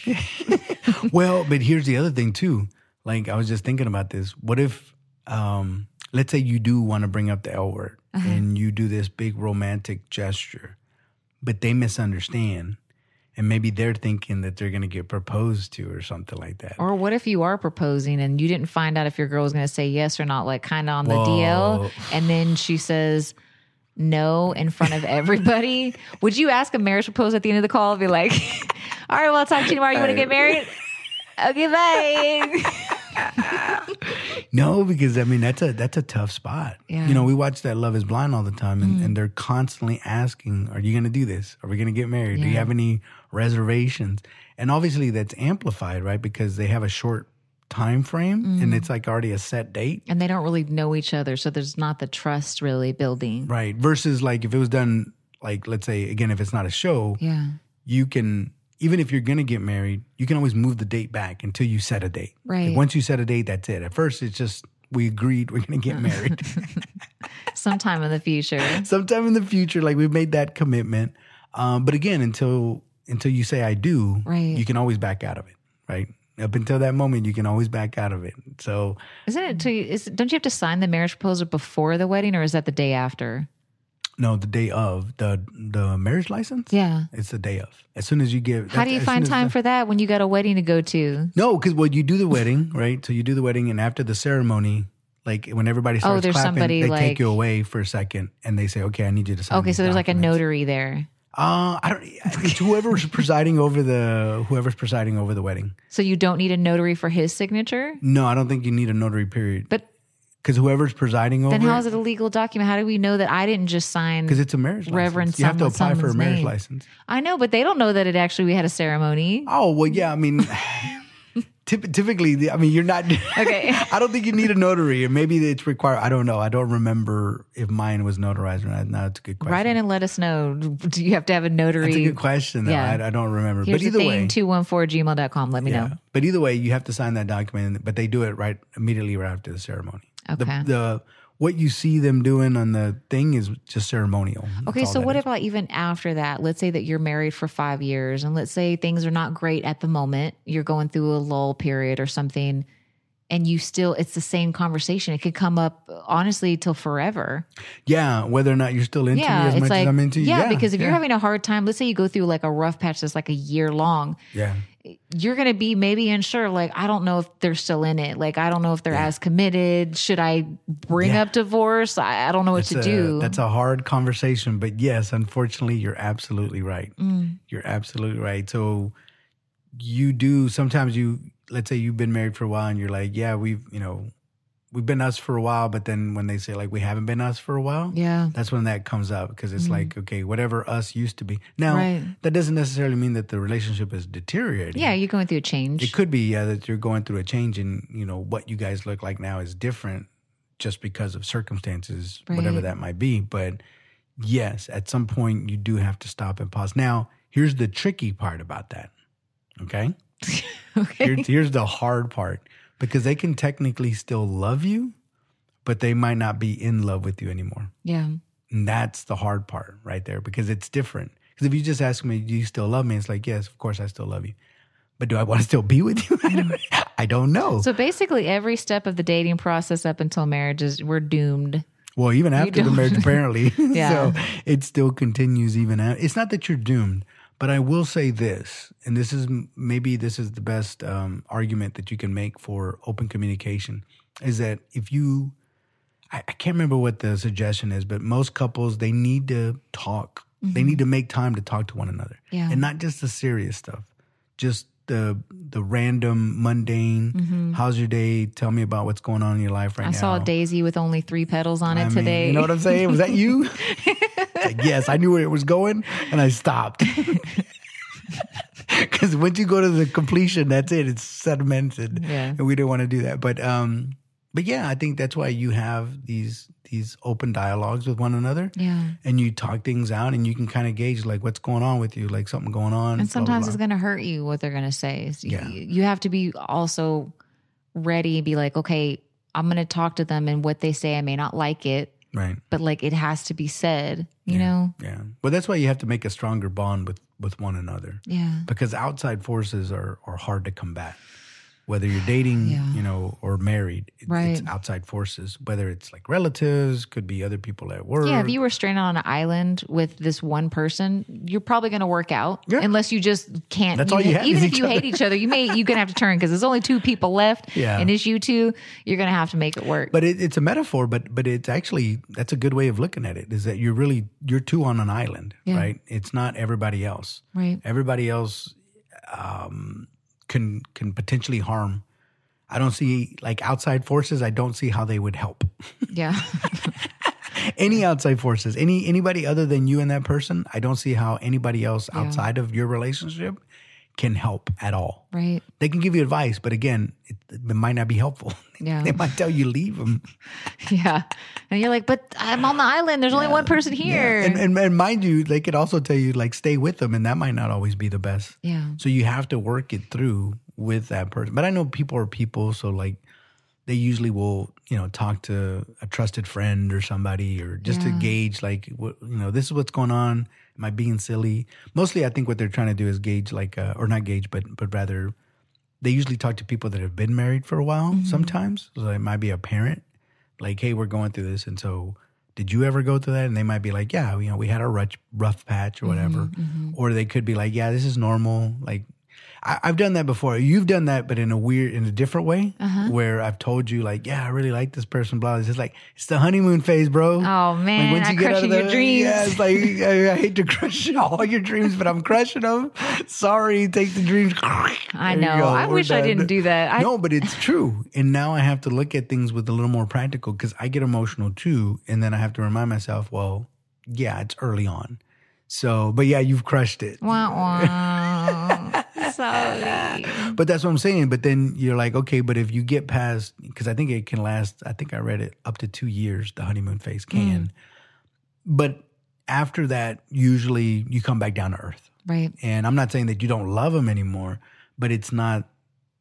well, but here's the other thing too. Like I was just thinking about this. What if, um, let's say you do want to bring up the L word uh-huh. and you do this big romantic gesture, but they misunderstand, and maybe they're thinking that they're gonna get proposed to or something like that. Or what if you are proposing and you didn't find out if your girl was going to say yes or not, like kind of on the Whoa. DL, and then she says no in front of everybody? Would you ask a marriage proposal at the end of the call? Be like, "All right, well, I'll talk to you tomorrow. You want to get married? Okay, bye." No, because I mean that's a that's a tough spot. Yeah. Mm. You know, we watch that Love Is Blind all the time, and, and they're constantly asking, "Are you going to do this? Are we going to get married? Do you have any reservations?" And obviously, that's amplified, right? Because they have a short time frame, Mm. and it's like already a set date, And they don't really know each other, so there's not the trust really building. right? Versus like if it was done, like let's say again, if it's not a show, Yeah. you can even if you're going to get married, you can always move the date back until you set a date. Right. Like, once you set a date, that's it. At first, it's just we agreed we're going to get married. Sometime in the future. sometime in the future, like we've made that commitment. Um, but again, until until you say I do, Right. you can always back out of it, right? Up until that moment, you can always back out of it. So Isn't it? To, is, don't you have to sign the marriage proposal before the wedding, or is that the day after? No, the day of the the marriage license, Yeah. it's the day of. As soon as you give, How do you find time for that when you got a wedding to go to? No, because well, you do the wedding, right? So you do the wedding, and after the ceremony, like when everybody starts Oh, there's clapping, somebody, they like- take you away for a second, and they say, "Okay, I need you to sign." Okay, so there's like a notary there. Uh, I don't. It's whoever's presiding over the whoever's presiding over the wedding. So you don't need a notary for his signature? No, I don't think you need a notary. Period. But Because whoever's presiding over then how is it, a legal document? How do we know that I didn't just sign? because it's a marriage Reverend license. You have to apply for a marriage name. license. I know, but they don't know that it actually we had a ceremony. Oh well, yeah. I mean, typically, I mean, you're not. Okay. I don't think you need a notary, or maybe it's required. I don't know. I don't remember if mine was notarized or not. No, it's a good question. Write in and let us know. Do you have to have a notary? That's a good question. Though. Yeah. I, I don't remember. Here's but either the way, thing, 214 gmail.com. Let me yeah. know. But either way, you have to sign that document. But they do it right immediately right after the ceremony. Okay. The, the what you see them doing on the thing is just ceremonial. Okay, so what is. about even after that? Let's say that you're married for five years, and let's say things are not great at the moment. You're going through a lull period or something, and you still, it's the same conversation. It could come up, honestly, till forever. Yeah, whether or not you're still into yeah, me as much like, as I'm into you. yeah, because if you're having a hard time, let's say you go through like a rough patch that's like a year long, yeah. You're going to be maybe unsure. Like, I don't know if they're still in it. Like, I don't know if they're as committed. Should I bring Yeah. up divorce? I, I don't know what That's to a, do. That's a hard conversation, but yes, unfortunately, you're absolutely right. Mm. You're absolutely right. So you do sometimes you let's say you've been married for a while and you're like, yeah, we've you know we've been us for a while, but then when they say like we haven't been us for a while, yeah. that's when that comes up because it's mm. like okay, whatever us used to be. Now Right. that doesn't necessarily mean that the relationship is deteriorating. Yeah, you're going through a change. It could be, yeah, that you're going through a change and, you know, what you guys look like now is different just because of circumstances, whatever that might be. But yes, at some point you do have to stop and pause. Now, here's the tricky part about that. Okay. okay. Here, here's the hard part because they can technically still love you, but they might not be in love with you anymore. Yeah. And that's the hard part right there because it's different. Because if you just ask me, do you still love me? It's like, yes, of course I still love you. But do I want to still be with you? I don't, I don't know. So basically, every step of the dating process up until marriage is we're doomed. well, even after the marriage, apparently. Yeah. so it still continues even after. It's not that you're doomed, but I will say this, and this is maybe this is the best um, argument that you can make for open communication is that if you, I, I can't remember what the suggestion is, but most couples, they need to talk. They need to make time to talk to one another. Yeah. And not just the serious stuff, just the the random mundane how's your day tell me about what's going on in your life right I now I saw a daisy with only three petals on it mean, today. You know what I'm saying? Was that you? Yes, I knew where it was going and I stopped. Because once you go to the completion, that's it. It's sedimented. Yeah. And we didn't want to do that. But um, but yeah, I think that's why you have these these open dialogues with one another. yeah. And you talk things out and you can kind of gauge like what's going on with you, like something going on. And blah, blah, sometimes blah. it's going to hurt you what they're going to say. So Yeah. you, you have to be also ready and be like, okay, I'm going to talk to them and what they say, I may not like it, right. but like it has to be said, you know? Yeah. Well, that's why you have to make a stronger bond with with one another. Yeah. because outside forces are are hard to combat. Whether you're dating, Yeah. you know, or married, it- Right. it's outside forces. Whether it's like relatives, could be other people at work. Yeah, if you were stranded on an island with this one person, you're probably going to work out Yeah. unless you just can't. That's all you have Even if you other. hate each other, you may you're going to have to turn because there's only two people left. Yeah. and it's you two. You're going to have to make it work. but it, it's a metaphor. But but it's actually that's a good way of looking at it. Is that you're really you're two on an island, Yeah. right? It's not everybody else. right. Everybody else um, can can potentially harm I don't see like outside forces. I don't see how they would help. Yeah. any outside forces, any anybody other than you and that person, I don't see how anybody else Yeah. outside of your relationship can help at all. right. They can give you advice, but again, it, it might not be helpful. Yeah. they might tell you leave them. Yeah. And you're like, but I'm on the island. There's only one person here. And, and and mind you, they could also tell you like stay with them, and that might not always be the best. yeah. So you have to work it through with that person. But I know people are people, so like they usually will, you know, talk to a trusted friend or somebody or just to gauge like what you know, this is what's going on. Am I being silly? Mostly I think what they're trying to do is gauge like uh, or not gauge, but but rather they usually talk to people that have been married for a while mm-hmm. sometimes. So it might be a parent, like, hey, we're going through this. And so did you ever go through that? And they might be like, yeah, you know, we had a rough, rough patch or mm-hmm, whatever. Mm-hmm. Or they could be like, yeah, this is normal. Like, I, I've done that before. You've done that, but in a weird, in a different way, uh-huh. where I've told you, like, yeah, I really like this person. Blah. It's just like it's the honeymoon phase, bro. Oh, man, like, once you I crushing your dreams. yeah, it's like I, I hate to crush all your dreams, but I'm crushing them. Sorry, take the dreams. I know. I we're wish I didn't do that. I, no, but it's true. And now I have to look at things with a little more practical because I get emotional too. And then I have to remind myself, well, yeah, it's early on. So, but yeah, you've crushed it. Wah, wah. Sorry. But that's what I'm saying. But then you're like, okay, but if you get past, because I think it can last, I think I read it up to two years, the honeymoon phase mm. can. But after that, usually you come back down to earth. Right. And I'm not saying that you don't love them anymore, but it's not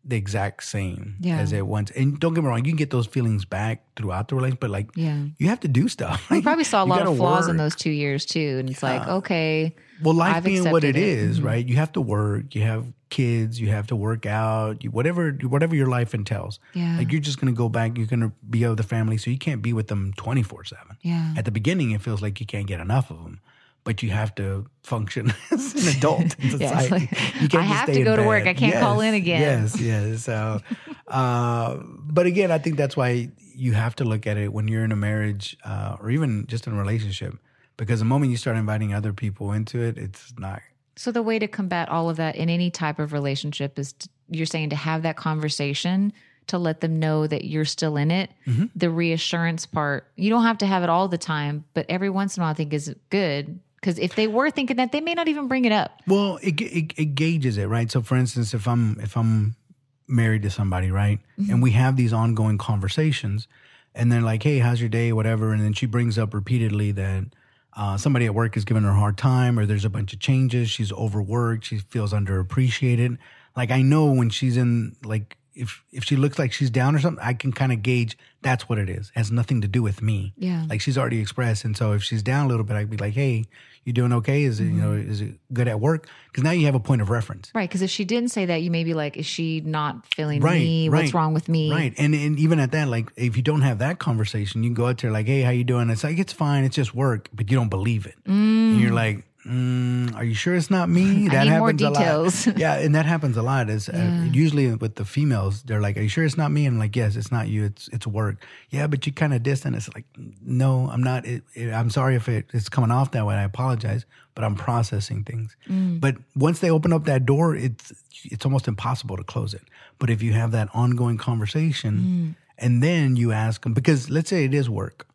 the exact same Yeah. as it once. And don't get me wrong, you can get those feelings back throughout the relationship, but like Yeah. you have to do stuff. You probably saw a lot of flaws in those two years too. And it's like, okay. Well, life I've being what it it. Mm-hmm. right? You have to work. You have kids. You have to work out. You, whatever, whatever your life entails. Yeah. Like you're just gonna go back. You're gonna be with the family, so you can't be with them twenty four seven. Yeah. At the beginning, it feels like you can't get enough of them, but you have to function as an adult in society. can't I have to go to work. I can't call in again. Yes, yes. So, uh, but again, I think that's why you have to look at it when you're in a marriage uh, or even just in a relationship, because the moment you start inviting other people into it, it's not. So the way to combat all of that in any type of relationship is to, you're saying to have that conversation to let them know that you're still in it. Mm-hmm. The reassurance part, you don't have to have it all the time, but every once in a while I think is good because if they were thinking that, they may not even bring it up. Well, it, it it gauges it, right? So, for instance, if I'm if I'm married to somebody, right, and we have these ongoing conversations, and they're like, "Hey, how's your day?" Whatever, and then she brings up repeatedly that uh, somebody at work is giving her a hard time, or there's a bunch of changes. She's overworked. She feels underappreciated. Like I know when she's in like if if she looks like she's down or something, I can kind of gauge that's what it is. It has nothing to do with me. Yeah. Like she's already expressed, and so if she's down a little bit, I'd be like, "Hey, you doing okay? Is it you know mm-hmm. is it good at work?" Because now you have a point of reference. Right. Because if she didn't say that, you may be like, is she not feeling Right, me? What's wrong with me? Right, and and even at that, like if you don't have that conversation, you can go out there like, "Hey, how you doing?" It's like it's fine, it's just work, but you don't believe it, and you're mm. like. Mm, are you sure it's not me? That need more happens a lot. Yeah, and that happens a lot. Is uh, usually with the females, they're like, "Are you sure it's not me?" And I'm like, "Yes, it's not you. It's it's work." Yeah, but you kind of distant. It's like, no, I'm not. It, it, I'm sorry if it, it's coming off that way. I apologize, but I'm processing things. But once they open up that door, it's it's almost impossible to close it. But if you have that ongoing conversation, and then you ask them, because let's say it is work.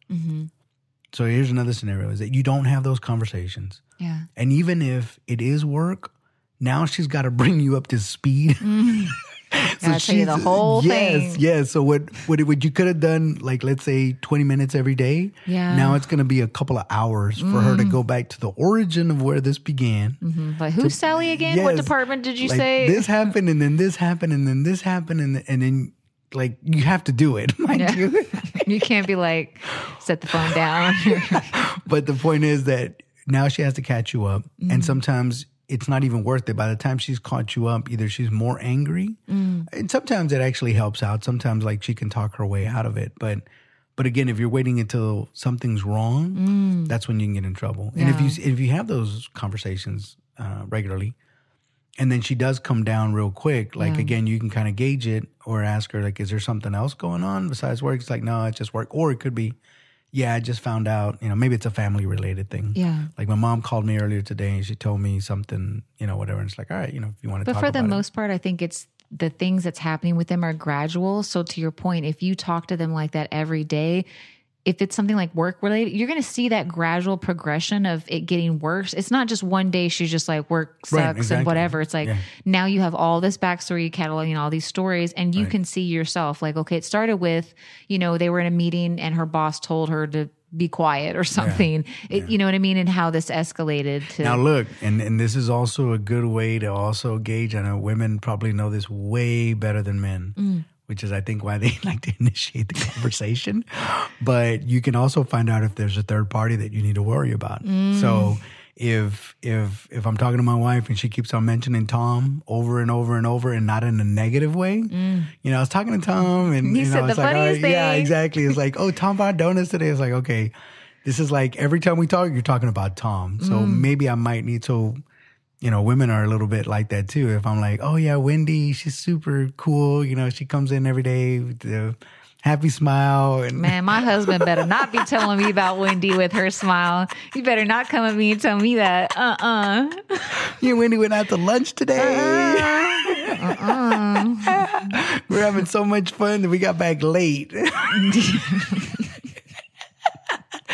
So here's another scenario: is that you don't have those conversations. Yeah. And even if it is work, now she's got to bring you up to speed. Mm-hmm. Gotta tell you the uh, whole yes, thing. Yes. So what what what you could have done, like let's say twenty minutes every day. Yeah. Now it's going to be a couple of hours for her to mm. go back to the origin of where this began. Mhm. Like, who's Sally again? What department did you Like, say? this happened and then this happened and then this happened and and then like you have to do it, mind Yeah. you. you can't be like, set the phone down. but the point is that now she has to catch you up Mm-hmm. and sometimes it's not even worth it by the time she's caught you up either she's more angry Mm. and sometimes it actually helps out sometimes like she can talk her way out of it but but again if you're waiting until something's wrong that's when you can get in trouble and if Mm. You if you have those conversations uh, regularly and then she does come down real quick like Yeah. again you can kind of gauge it or ask her like is there something else going on besides work it's like no it's just work or it could be yeah i just found out you know maybe it's a family related thing yeah. like my mom called me earlier today and she told me something you know whatever and it's like all right you know if you want to But for the about it. most part, I think it's the things that's happening with them are gradual. So to your point, if you talk to them like that every day, if it's something like work related, you're going to see that gradual progression of it getting worse. It's not just one day she's just like work sucks Right, and whatever. It's like Yeah. now you have all this backstory cataloging all these stories and you Right. can see yourself like, okay, it started with, you know, they were in a meeting and her boss told her to be quiet or something. It, You know what I mean? And how this escalated to. Now look, and and this is also a good way to also gauge. I know women probably know this way better than men, Mm. Which is I think why they like to initiate the conversation. but you can also find out if there's a third party that you need to worry about. Mm. So if if if I'm talking to my wife and she keeps on mentioning Tom over and over and over and not in a negative way, you know, I was talking to Tom and Mm. He you know, said the it's like, all funniest right, yeah, exactly. It's like, oh, Tom bought donuts today. It's like, okay, this is like every time we talk, you're talking about Tom. So Mm. maybe I might need to, you know, women are a little bit like that too. If I'm like, oh yeah, Wendy, she's super cool. You know, she comes in every day with the happy smile and Man, my husband better not be telling me about Wendy with her smile. You better not come at me and tell me that. Uh uh you and Wendy went out to lunch today. Uh uh We're having so much fun that we got back late.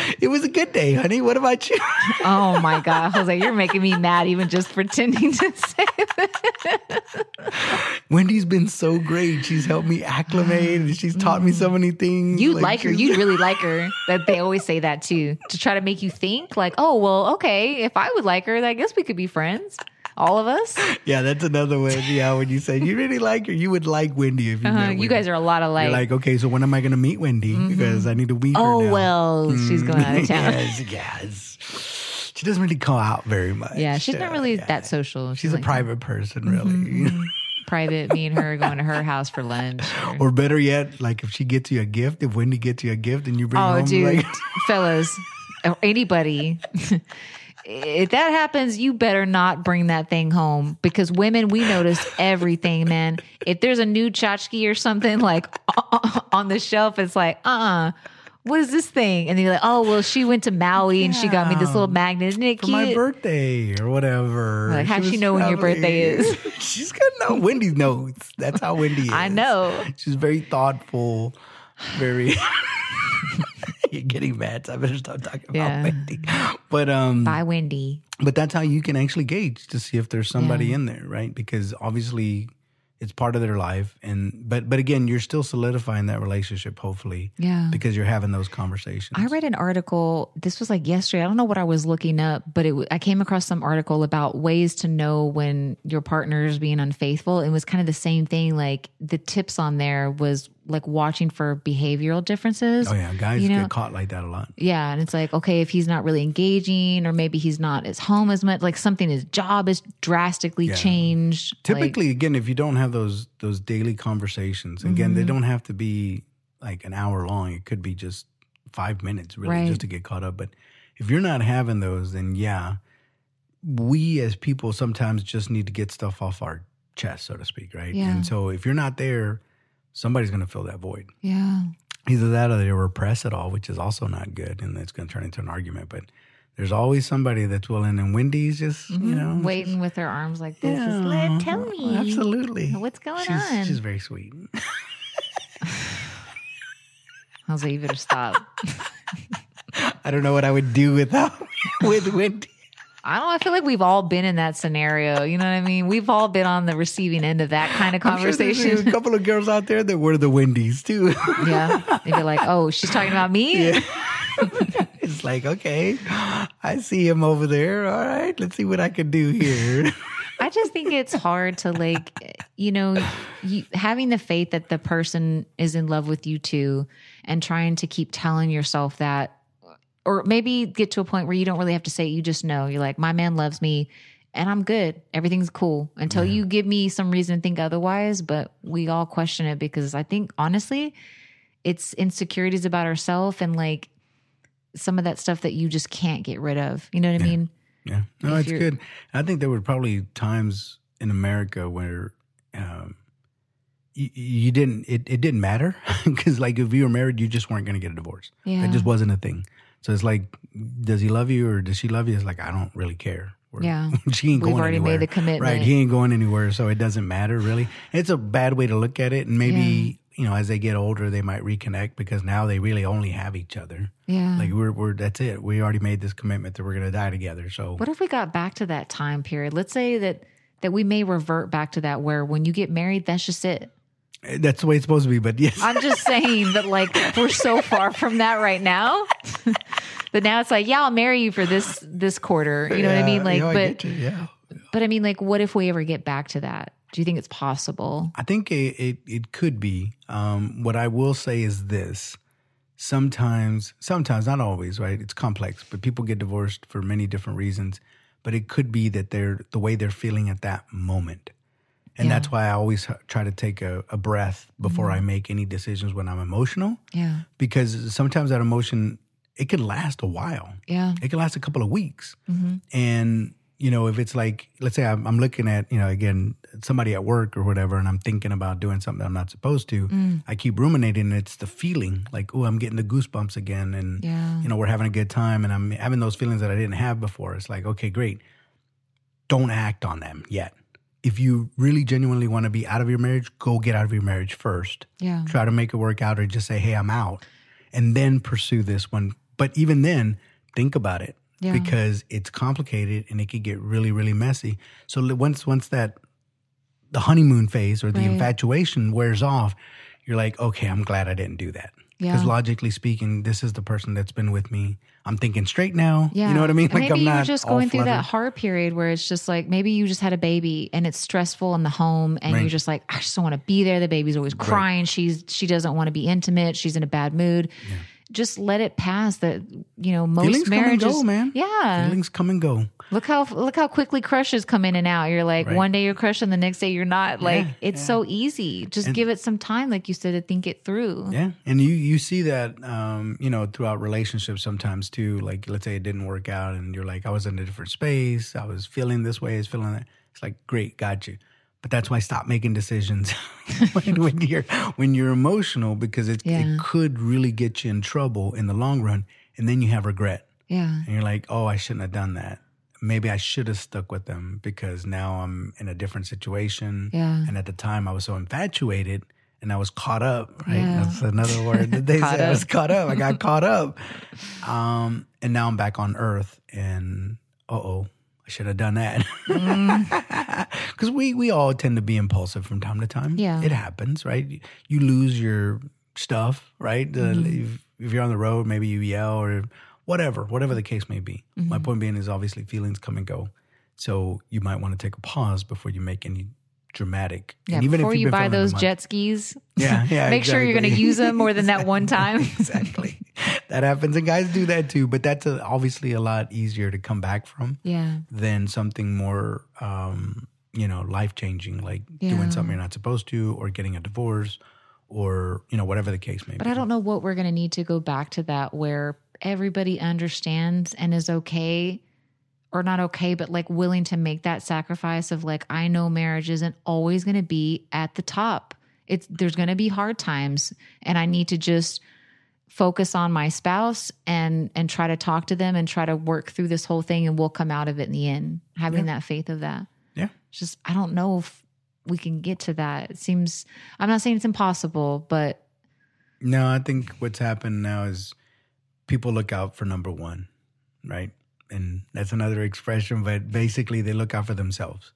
it was a good day, honey. What about you? Oh my God. I was like, you're making me mad even just pretending to say that. Wendy's been so great. She's helped me acclimate and she's taught me so mm-hmm. many things. You'd like, her. she's- You really like her. That they always say that too to try to make you think like, oh, well, okay, if I would like her, I guess we could be friends. All of us. Yeah, that's another one. Yeah, when you say you really like her, you would like Wendy if you Uh, met you guys are a lot You're like, okay, so when am I going to meet Wendy? Because I need to meet her. oh, well, she's going out of town. yes, yes. She doesn't really come out very much. Yeah, she's not Uh, really yeah. that social. She's a like Mm-hmm. private person, really. private. Me and her going to her house for lunch. or- or better yet, like if she gets you a gift, if Wendy gets you a gift and you bring Oh, home, dude, like, fellas, or anybody. If that happens, you better not bring that thing home because women, we notice everything, man. If there's a new tchotchke or something like on the shelf, it's like, uh uh what is this thing? And they're like, oh, well, she went to Maui and she got me this little magnet. Isn't it for cute? my birthday or whatever. Like, how'd she was know when your birthday traveling. She's got no Wendy knows. That's how Wendy is. I know. She's very thoughtful, very. You're getting mad. So I better stop talking Yeah. about Wendy. But um, Bye, Wendy. but that's how you can actually gauge to see if there's somebody Yeah. in there, right? Because obviously it's part of their life, and but but again, you're still solidifying that relationship, hopefully, Yeah. because you're having those conversations. I read an article. This was like yesterday. I don't know what I was looking up, but it, I came across some article about ways to know when your partner is being unfaithful. It was kind of the same thing. Like the tips on there was like watching for behavioral differences. Oh yeah, guys You know- get caught like that a lot. Yeah, and it's like okay, if he's not really engaging, or maybe he's not at home as much. Like something, his job is drastically Yeah. changed. Like, Typically, again, if you don't have those those daily conversations, again, Mm-hmm. they don't have to be like an hour long. It could be just five minutes, really, Right. just to get caught up. But if you're not having those, then yeah, we as people sometimes just need to get stuff off our chest, so to speak, right? Yeah. And so if you're not there, somebody's going to fill that void. yeah, Either that or they repress it all, which is also not good, and it's going to turn into an argument. But there's always somebody that's willing, and Wendy's just you know Mm-hmm. waiting with her arms like this. Yeah, let tell me Absolutely. what's going she's, on. She's very sweet. I was like, you better stop. I don't know what I would do without with Wendy. I don't. I feel like we've all been in that scenario. You know what I mean? We've all been on the receiving end of that kind of I'm sure there's conversation. a couple of girls out there that were the Wendy's too. yeah. They'd be like, oh, she's talking about me? Yeah. it's like, okay, I see him over there. All right, let's see what I can do here. I just think it's hard to like, you know, you, having the faith that the person is in love with you too, and trying to keep telling yourself that, or maybe get to a point where you don't really have to say it. You just know you're like, my man loves me, and I'm good. Everything's cool until you give me some reason to think otherwise. But we all question it because I think honestly, it's insecurities about ourselves and like some of that stuff that you just can't get rid of. You know what I mean? Yeah, no, If it's good. I think there were probably times in America where um, you, you didn't. It, it didn't matter because, like, if you were married, you just weren't going to get a divorce. Yeah. It just wasn't a thing. So it's like, does he love you or does she love you? It's like I don't really care. We're- Yeah. she ain't We've going already made the commitment. Right, he ain't going anywhere, so it doesn't matter really. It's a bad way to look at it, and maybe you know as they get older, they might reconnect because now they really only have each other. Yeah. Like we're we're that's it. We already made this commitment that we're gonna die together. So What if we got back to that time period? Let's say that that we may revert back to that where when you get married, that's just it. Eh, that's the way it's supposed to be. But yes, I'm just saying that like we're so far from that right now. that now it's like, yeah, I'll marry you for this this quarter. You know what I mean? Like, yeah, I but you, yeah. but I mean, like, what if we ever get back to that? Do you think it's possible? I think it, it, it could be. Um, what I will say is this. Sometimes, sometimes, not always, right? It's complex, but people get divorced for many different reasons. But it could be that they're the way they're feeling at that moment. And Yeah. that's why I always try to take a, a breath before Mm-hmm. I make any decisions when I'm emotional. Yeah. Because sometimes that emotion, it could last a while Yeah. it can last a couple of weeks. Mm-hmm. And, you know, if it's like, let's say I'm, I'm looking at, you know, again, somebody at work or whatever, and I'm thinking about doing something I'm not supposed to, Mm. I keep ruminating. And it's the feeling like, oh, I'm getting the goosebumps again. And, Yeah. you know, we're having a good time and I'm having those feelings that I didn't have before. It's like, okay, great. Don't act on them yet. If you really genuinely want to be out of your marriage, go get out of your marriage first Yeah. try to make it work out or just say, hey, I'm out, and then pursue this one. But even then, think about it Yeah. because it's complicated and it could get really, really messy. So once once that the honeymoon phase or the Right. infatuation wears off, you're like, okay, I'm glad I didn't do that. Yeah. Because logically speaking, this is the person that's been with me. I'm thinking straight now. Yeah. You know what I mean? Like maybe I'm you're just going through that hard period where it's just like maybe you just had a baby and it's stressful in the home and you're just like, I just don't want to be there. The baby's always crying. She's she doesn't want to be intimate. She's in a bad mood. Just let it pass. That you know, most Feelings come and marriages go, man. Yeah. Feelings come and go. Look how look how quickly crushes come in and out. You're like Right. one day you're crushing, the next day you're not. Like Yeah, it's so easy. Just give it some time, like you said, to think it through. Yeah, and you you see that um, you know throughout relationships sometimes too. Like let's say it didn't work out, and you're like, I was in a different space. I was feeling this way. I was feeling that. It's like great, got you. But that's why stop making decisions when, when you're when you're emotional because it Yeah. it could really get you in trouble in the long run, and then you have regret, Yeah. and you're like, oh, I shouldn't have done that. Maybe I should have stuck with them because now I'm in a different situation. Yeah. And at the time, I was so infatuated and I was caught up, right? Yeah. That's another word that they Caught say. I was caught up. I got caught up. Um, and now I'm back on earth and uh oh, I should have done that. Because we, we all tend to be impulsive from time to time. Yeah. It happens, right? You lose your stuff, right? Mm-hmm. if, if you're on the road, maybe you yell or whatever, whatever the case may be. Mm-hmm. My point being is obviously feelings come and go. So you might want to take a pause before you make any dramatic. Yeah. and even Before if you buy feeling it a those jet skis, Yeah, yeah. make sure you're going to use them more than that one time. exactly. That happens, and guys do that too. But that's a, obviously a lot easier to come back from Yeah. than something more, um, you know, life changing, like Yeah. doing something you're not supposed to, or getting a divorce, or you know, whatever the case may But be. But I don't know what we're going to need to go back to that where everybody understands and is okay or not okay, but like willing to make that sacrifice of like, I know marriage isn't always going to be at the top. It's there's going to be hard times and I need to just focus on my spouse and and try to talk to them and try to work through this whole thing and we'll come out of it in the end having that faith of that Yeah. It's just i don't know if we can get to that it seems i'm not saying it's impossible but No, I think what's happened now is people look out for number one, right? And that's another expression, but basically they look out for themselves.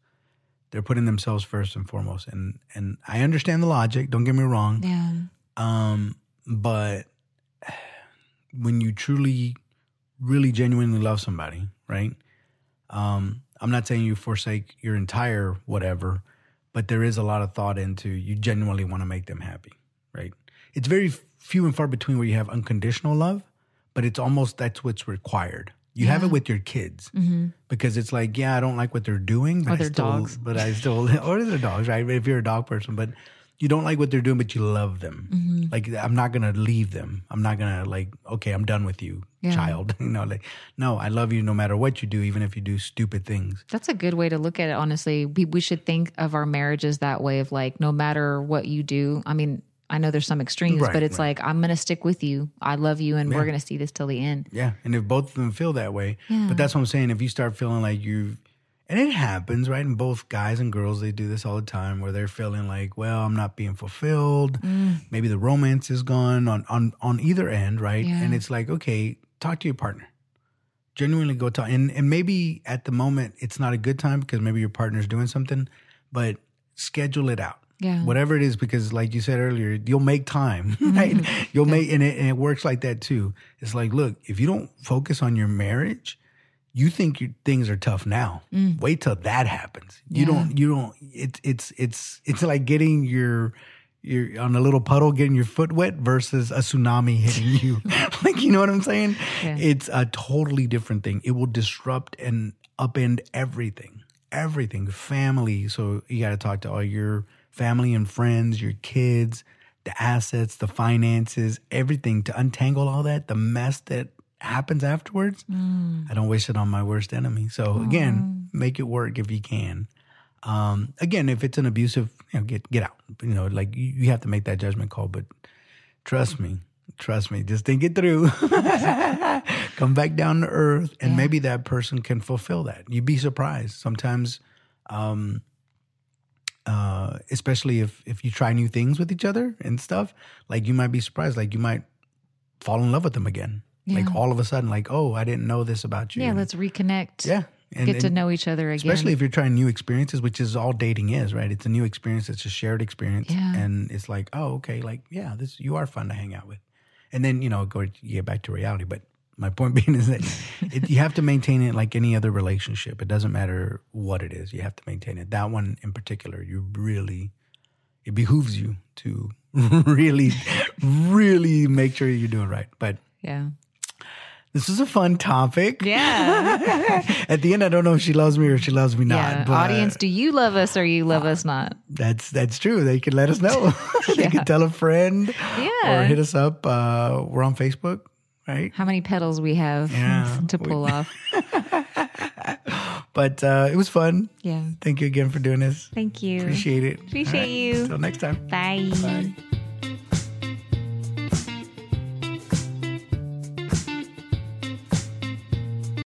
They're putting themselves first and foremost. And and I understand the logic, don't get me wrong. yeah Um, but when you truly, really genuinely love somebody, right? Um, I'm not saying you forsake your entire whatever, but there is a lot of thought into you genuinely want to make them happy, right? It's very few and far between where you have unconditional love, but it's almost that's what's required. You have it with your kids because it's like, yeah, I don't like what they're doing, but Or I still, dogs. but I still, or their dogs, right? If you're a dog person, but you don't like what they're doing, but you love them. Mm-hmm. Like I'm not gonna leave them. I'm not gonna like, okay, I'm done with you, Yeah. child. you know, like, no, I love you no matter what you do, even if you do stupid things. That's a good way to look at it, honestly. We, we should think of our marriages that way of like, no matter what you do. I mean, I know there's some extremes, Right, but it's right. like, I'm to stick with you. I love you, and we're going to see this till the end. Yeah, and if both of them feel that way, Yeah. but that's what I'm saying. If you start feeling like you and it happens, right? And both guys and girls, they do this all the time where they're feeling like, well, I'm not being fulfilled. Mm. Maybe the romance is gone on, on, on either end, right? Yeah. And it's like, okay, talk to your partner. Genuinely go talk. And, and maybe at the moment it's not a good time because maybe your partner's doing something, but schedule it out. Yeah. Whatever it is, because like you said earlier, you'll make time, mm-hmm. right? You'll make, and it, and it works like that too. It's like, look, if you don't focus on your marriage, you think your things are tough now. Mm. Wait till that happens. You Yeah. don't. You don't. It's it's it's it's like getting your you're on a little puddle, getting your foot wet versus a tsunami hitting you. like you know what I'm saying? Yeah. It's a totally different thing. It will disrupt and upend everything, everything. Family. So you got to talk to all your family and friends, your kids, the assets, the finances, everything to untangle all that. The mess that happens afterwards. I don't wish it on my worst enemy. So again, make it work if you can. Um, again, if it's an abusive, you know, get get out. You know, like you, you have to make that judgment call. But trust me, trust me, just think it through. Come back down to earth, and Yeah. maybe that person can fulfill that. You'd be surprised. Sometimes, um, uh, especially if if you try new things with each other and stuff, like you might be surprised. Like you might fall in love with them again. Like all of a sudden, like oh, I didn't know this about you. Yeah, let's reconnect. yeah. And, Get to know each other again. especially if you're trying new experiences which is all dating is right it's a new experience it's a shared experience Yeah. and it's like oh okay like yeah this you are fun to hang out with and then you know go you get back to reality but my point being is that it, you have to maintain it like any other relationship it doesn't matter what it is you have to maintain it that one in particular you really it behooves you to really really make sure you're doing right but yeah. This is a fun topic Yeah. at the end i don't know if she loves me or she loves me not yeah. but Audience, do you love us or you love us not? That's that's true. They can let us know. they Yeah. can tell a friend Yeah. or hit us up. Uh, we're on Facebook, right? How many petals we have Yeah. to pull off. But uh, it was fun. Yeah. Thank you again for doing this. Thank you. Appreciate it. Appreciate you. Until next time. Bye. Bye.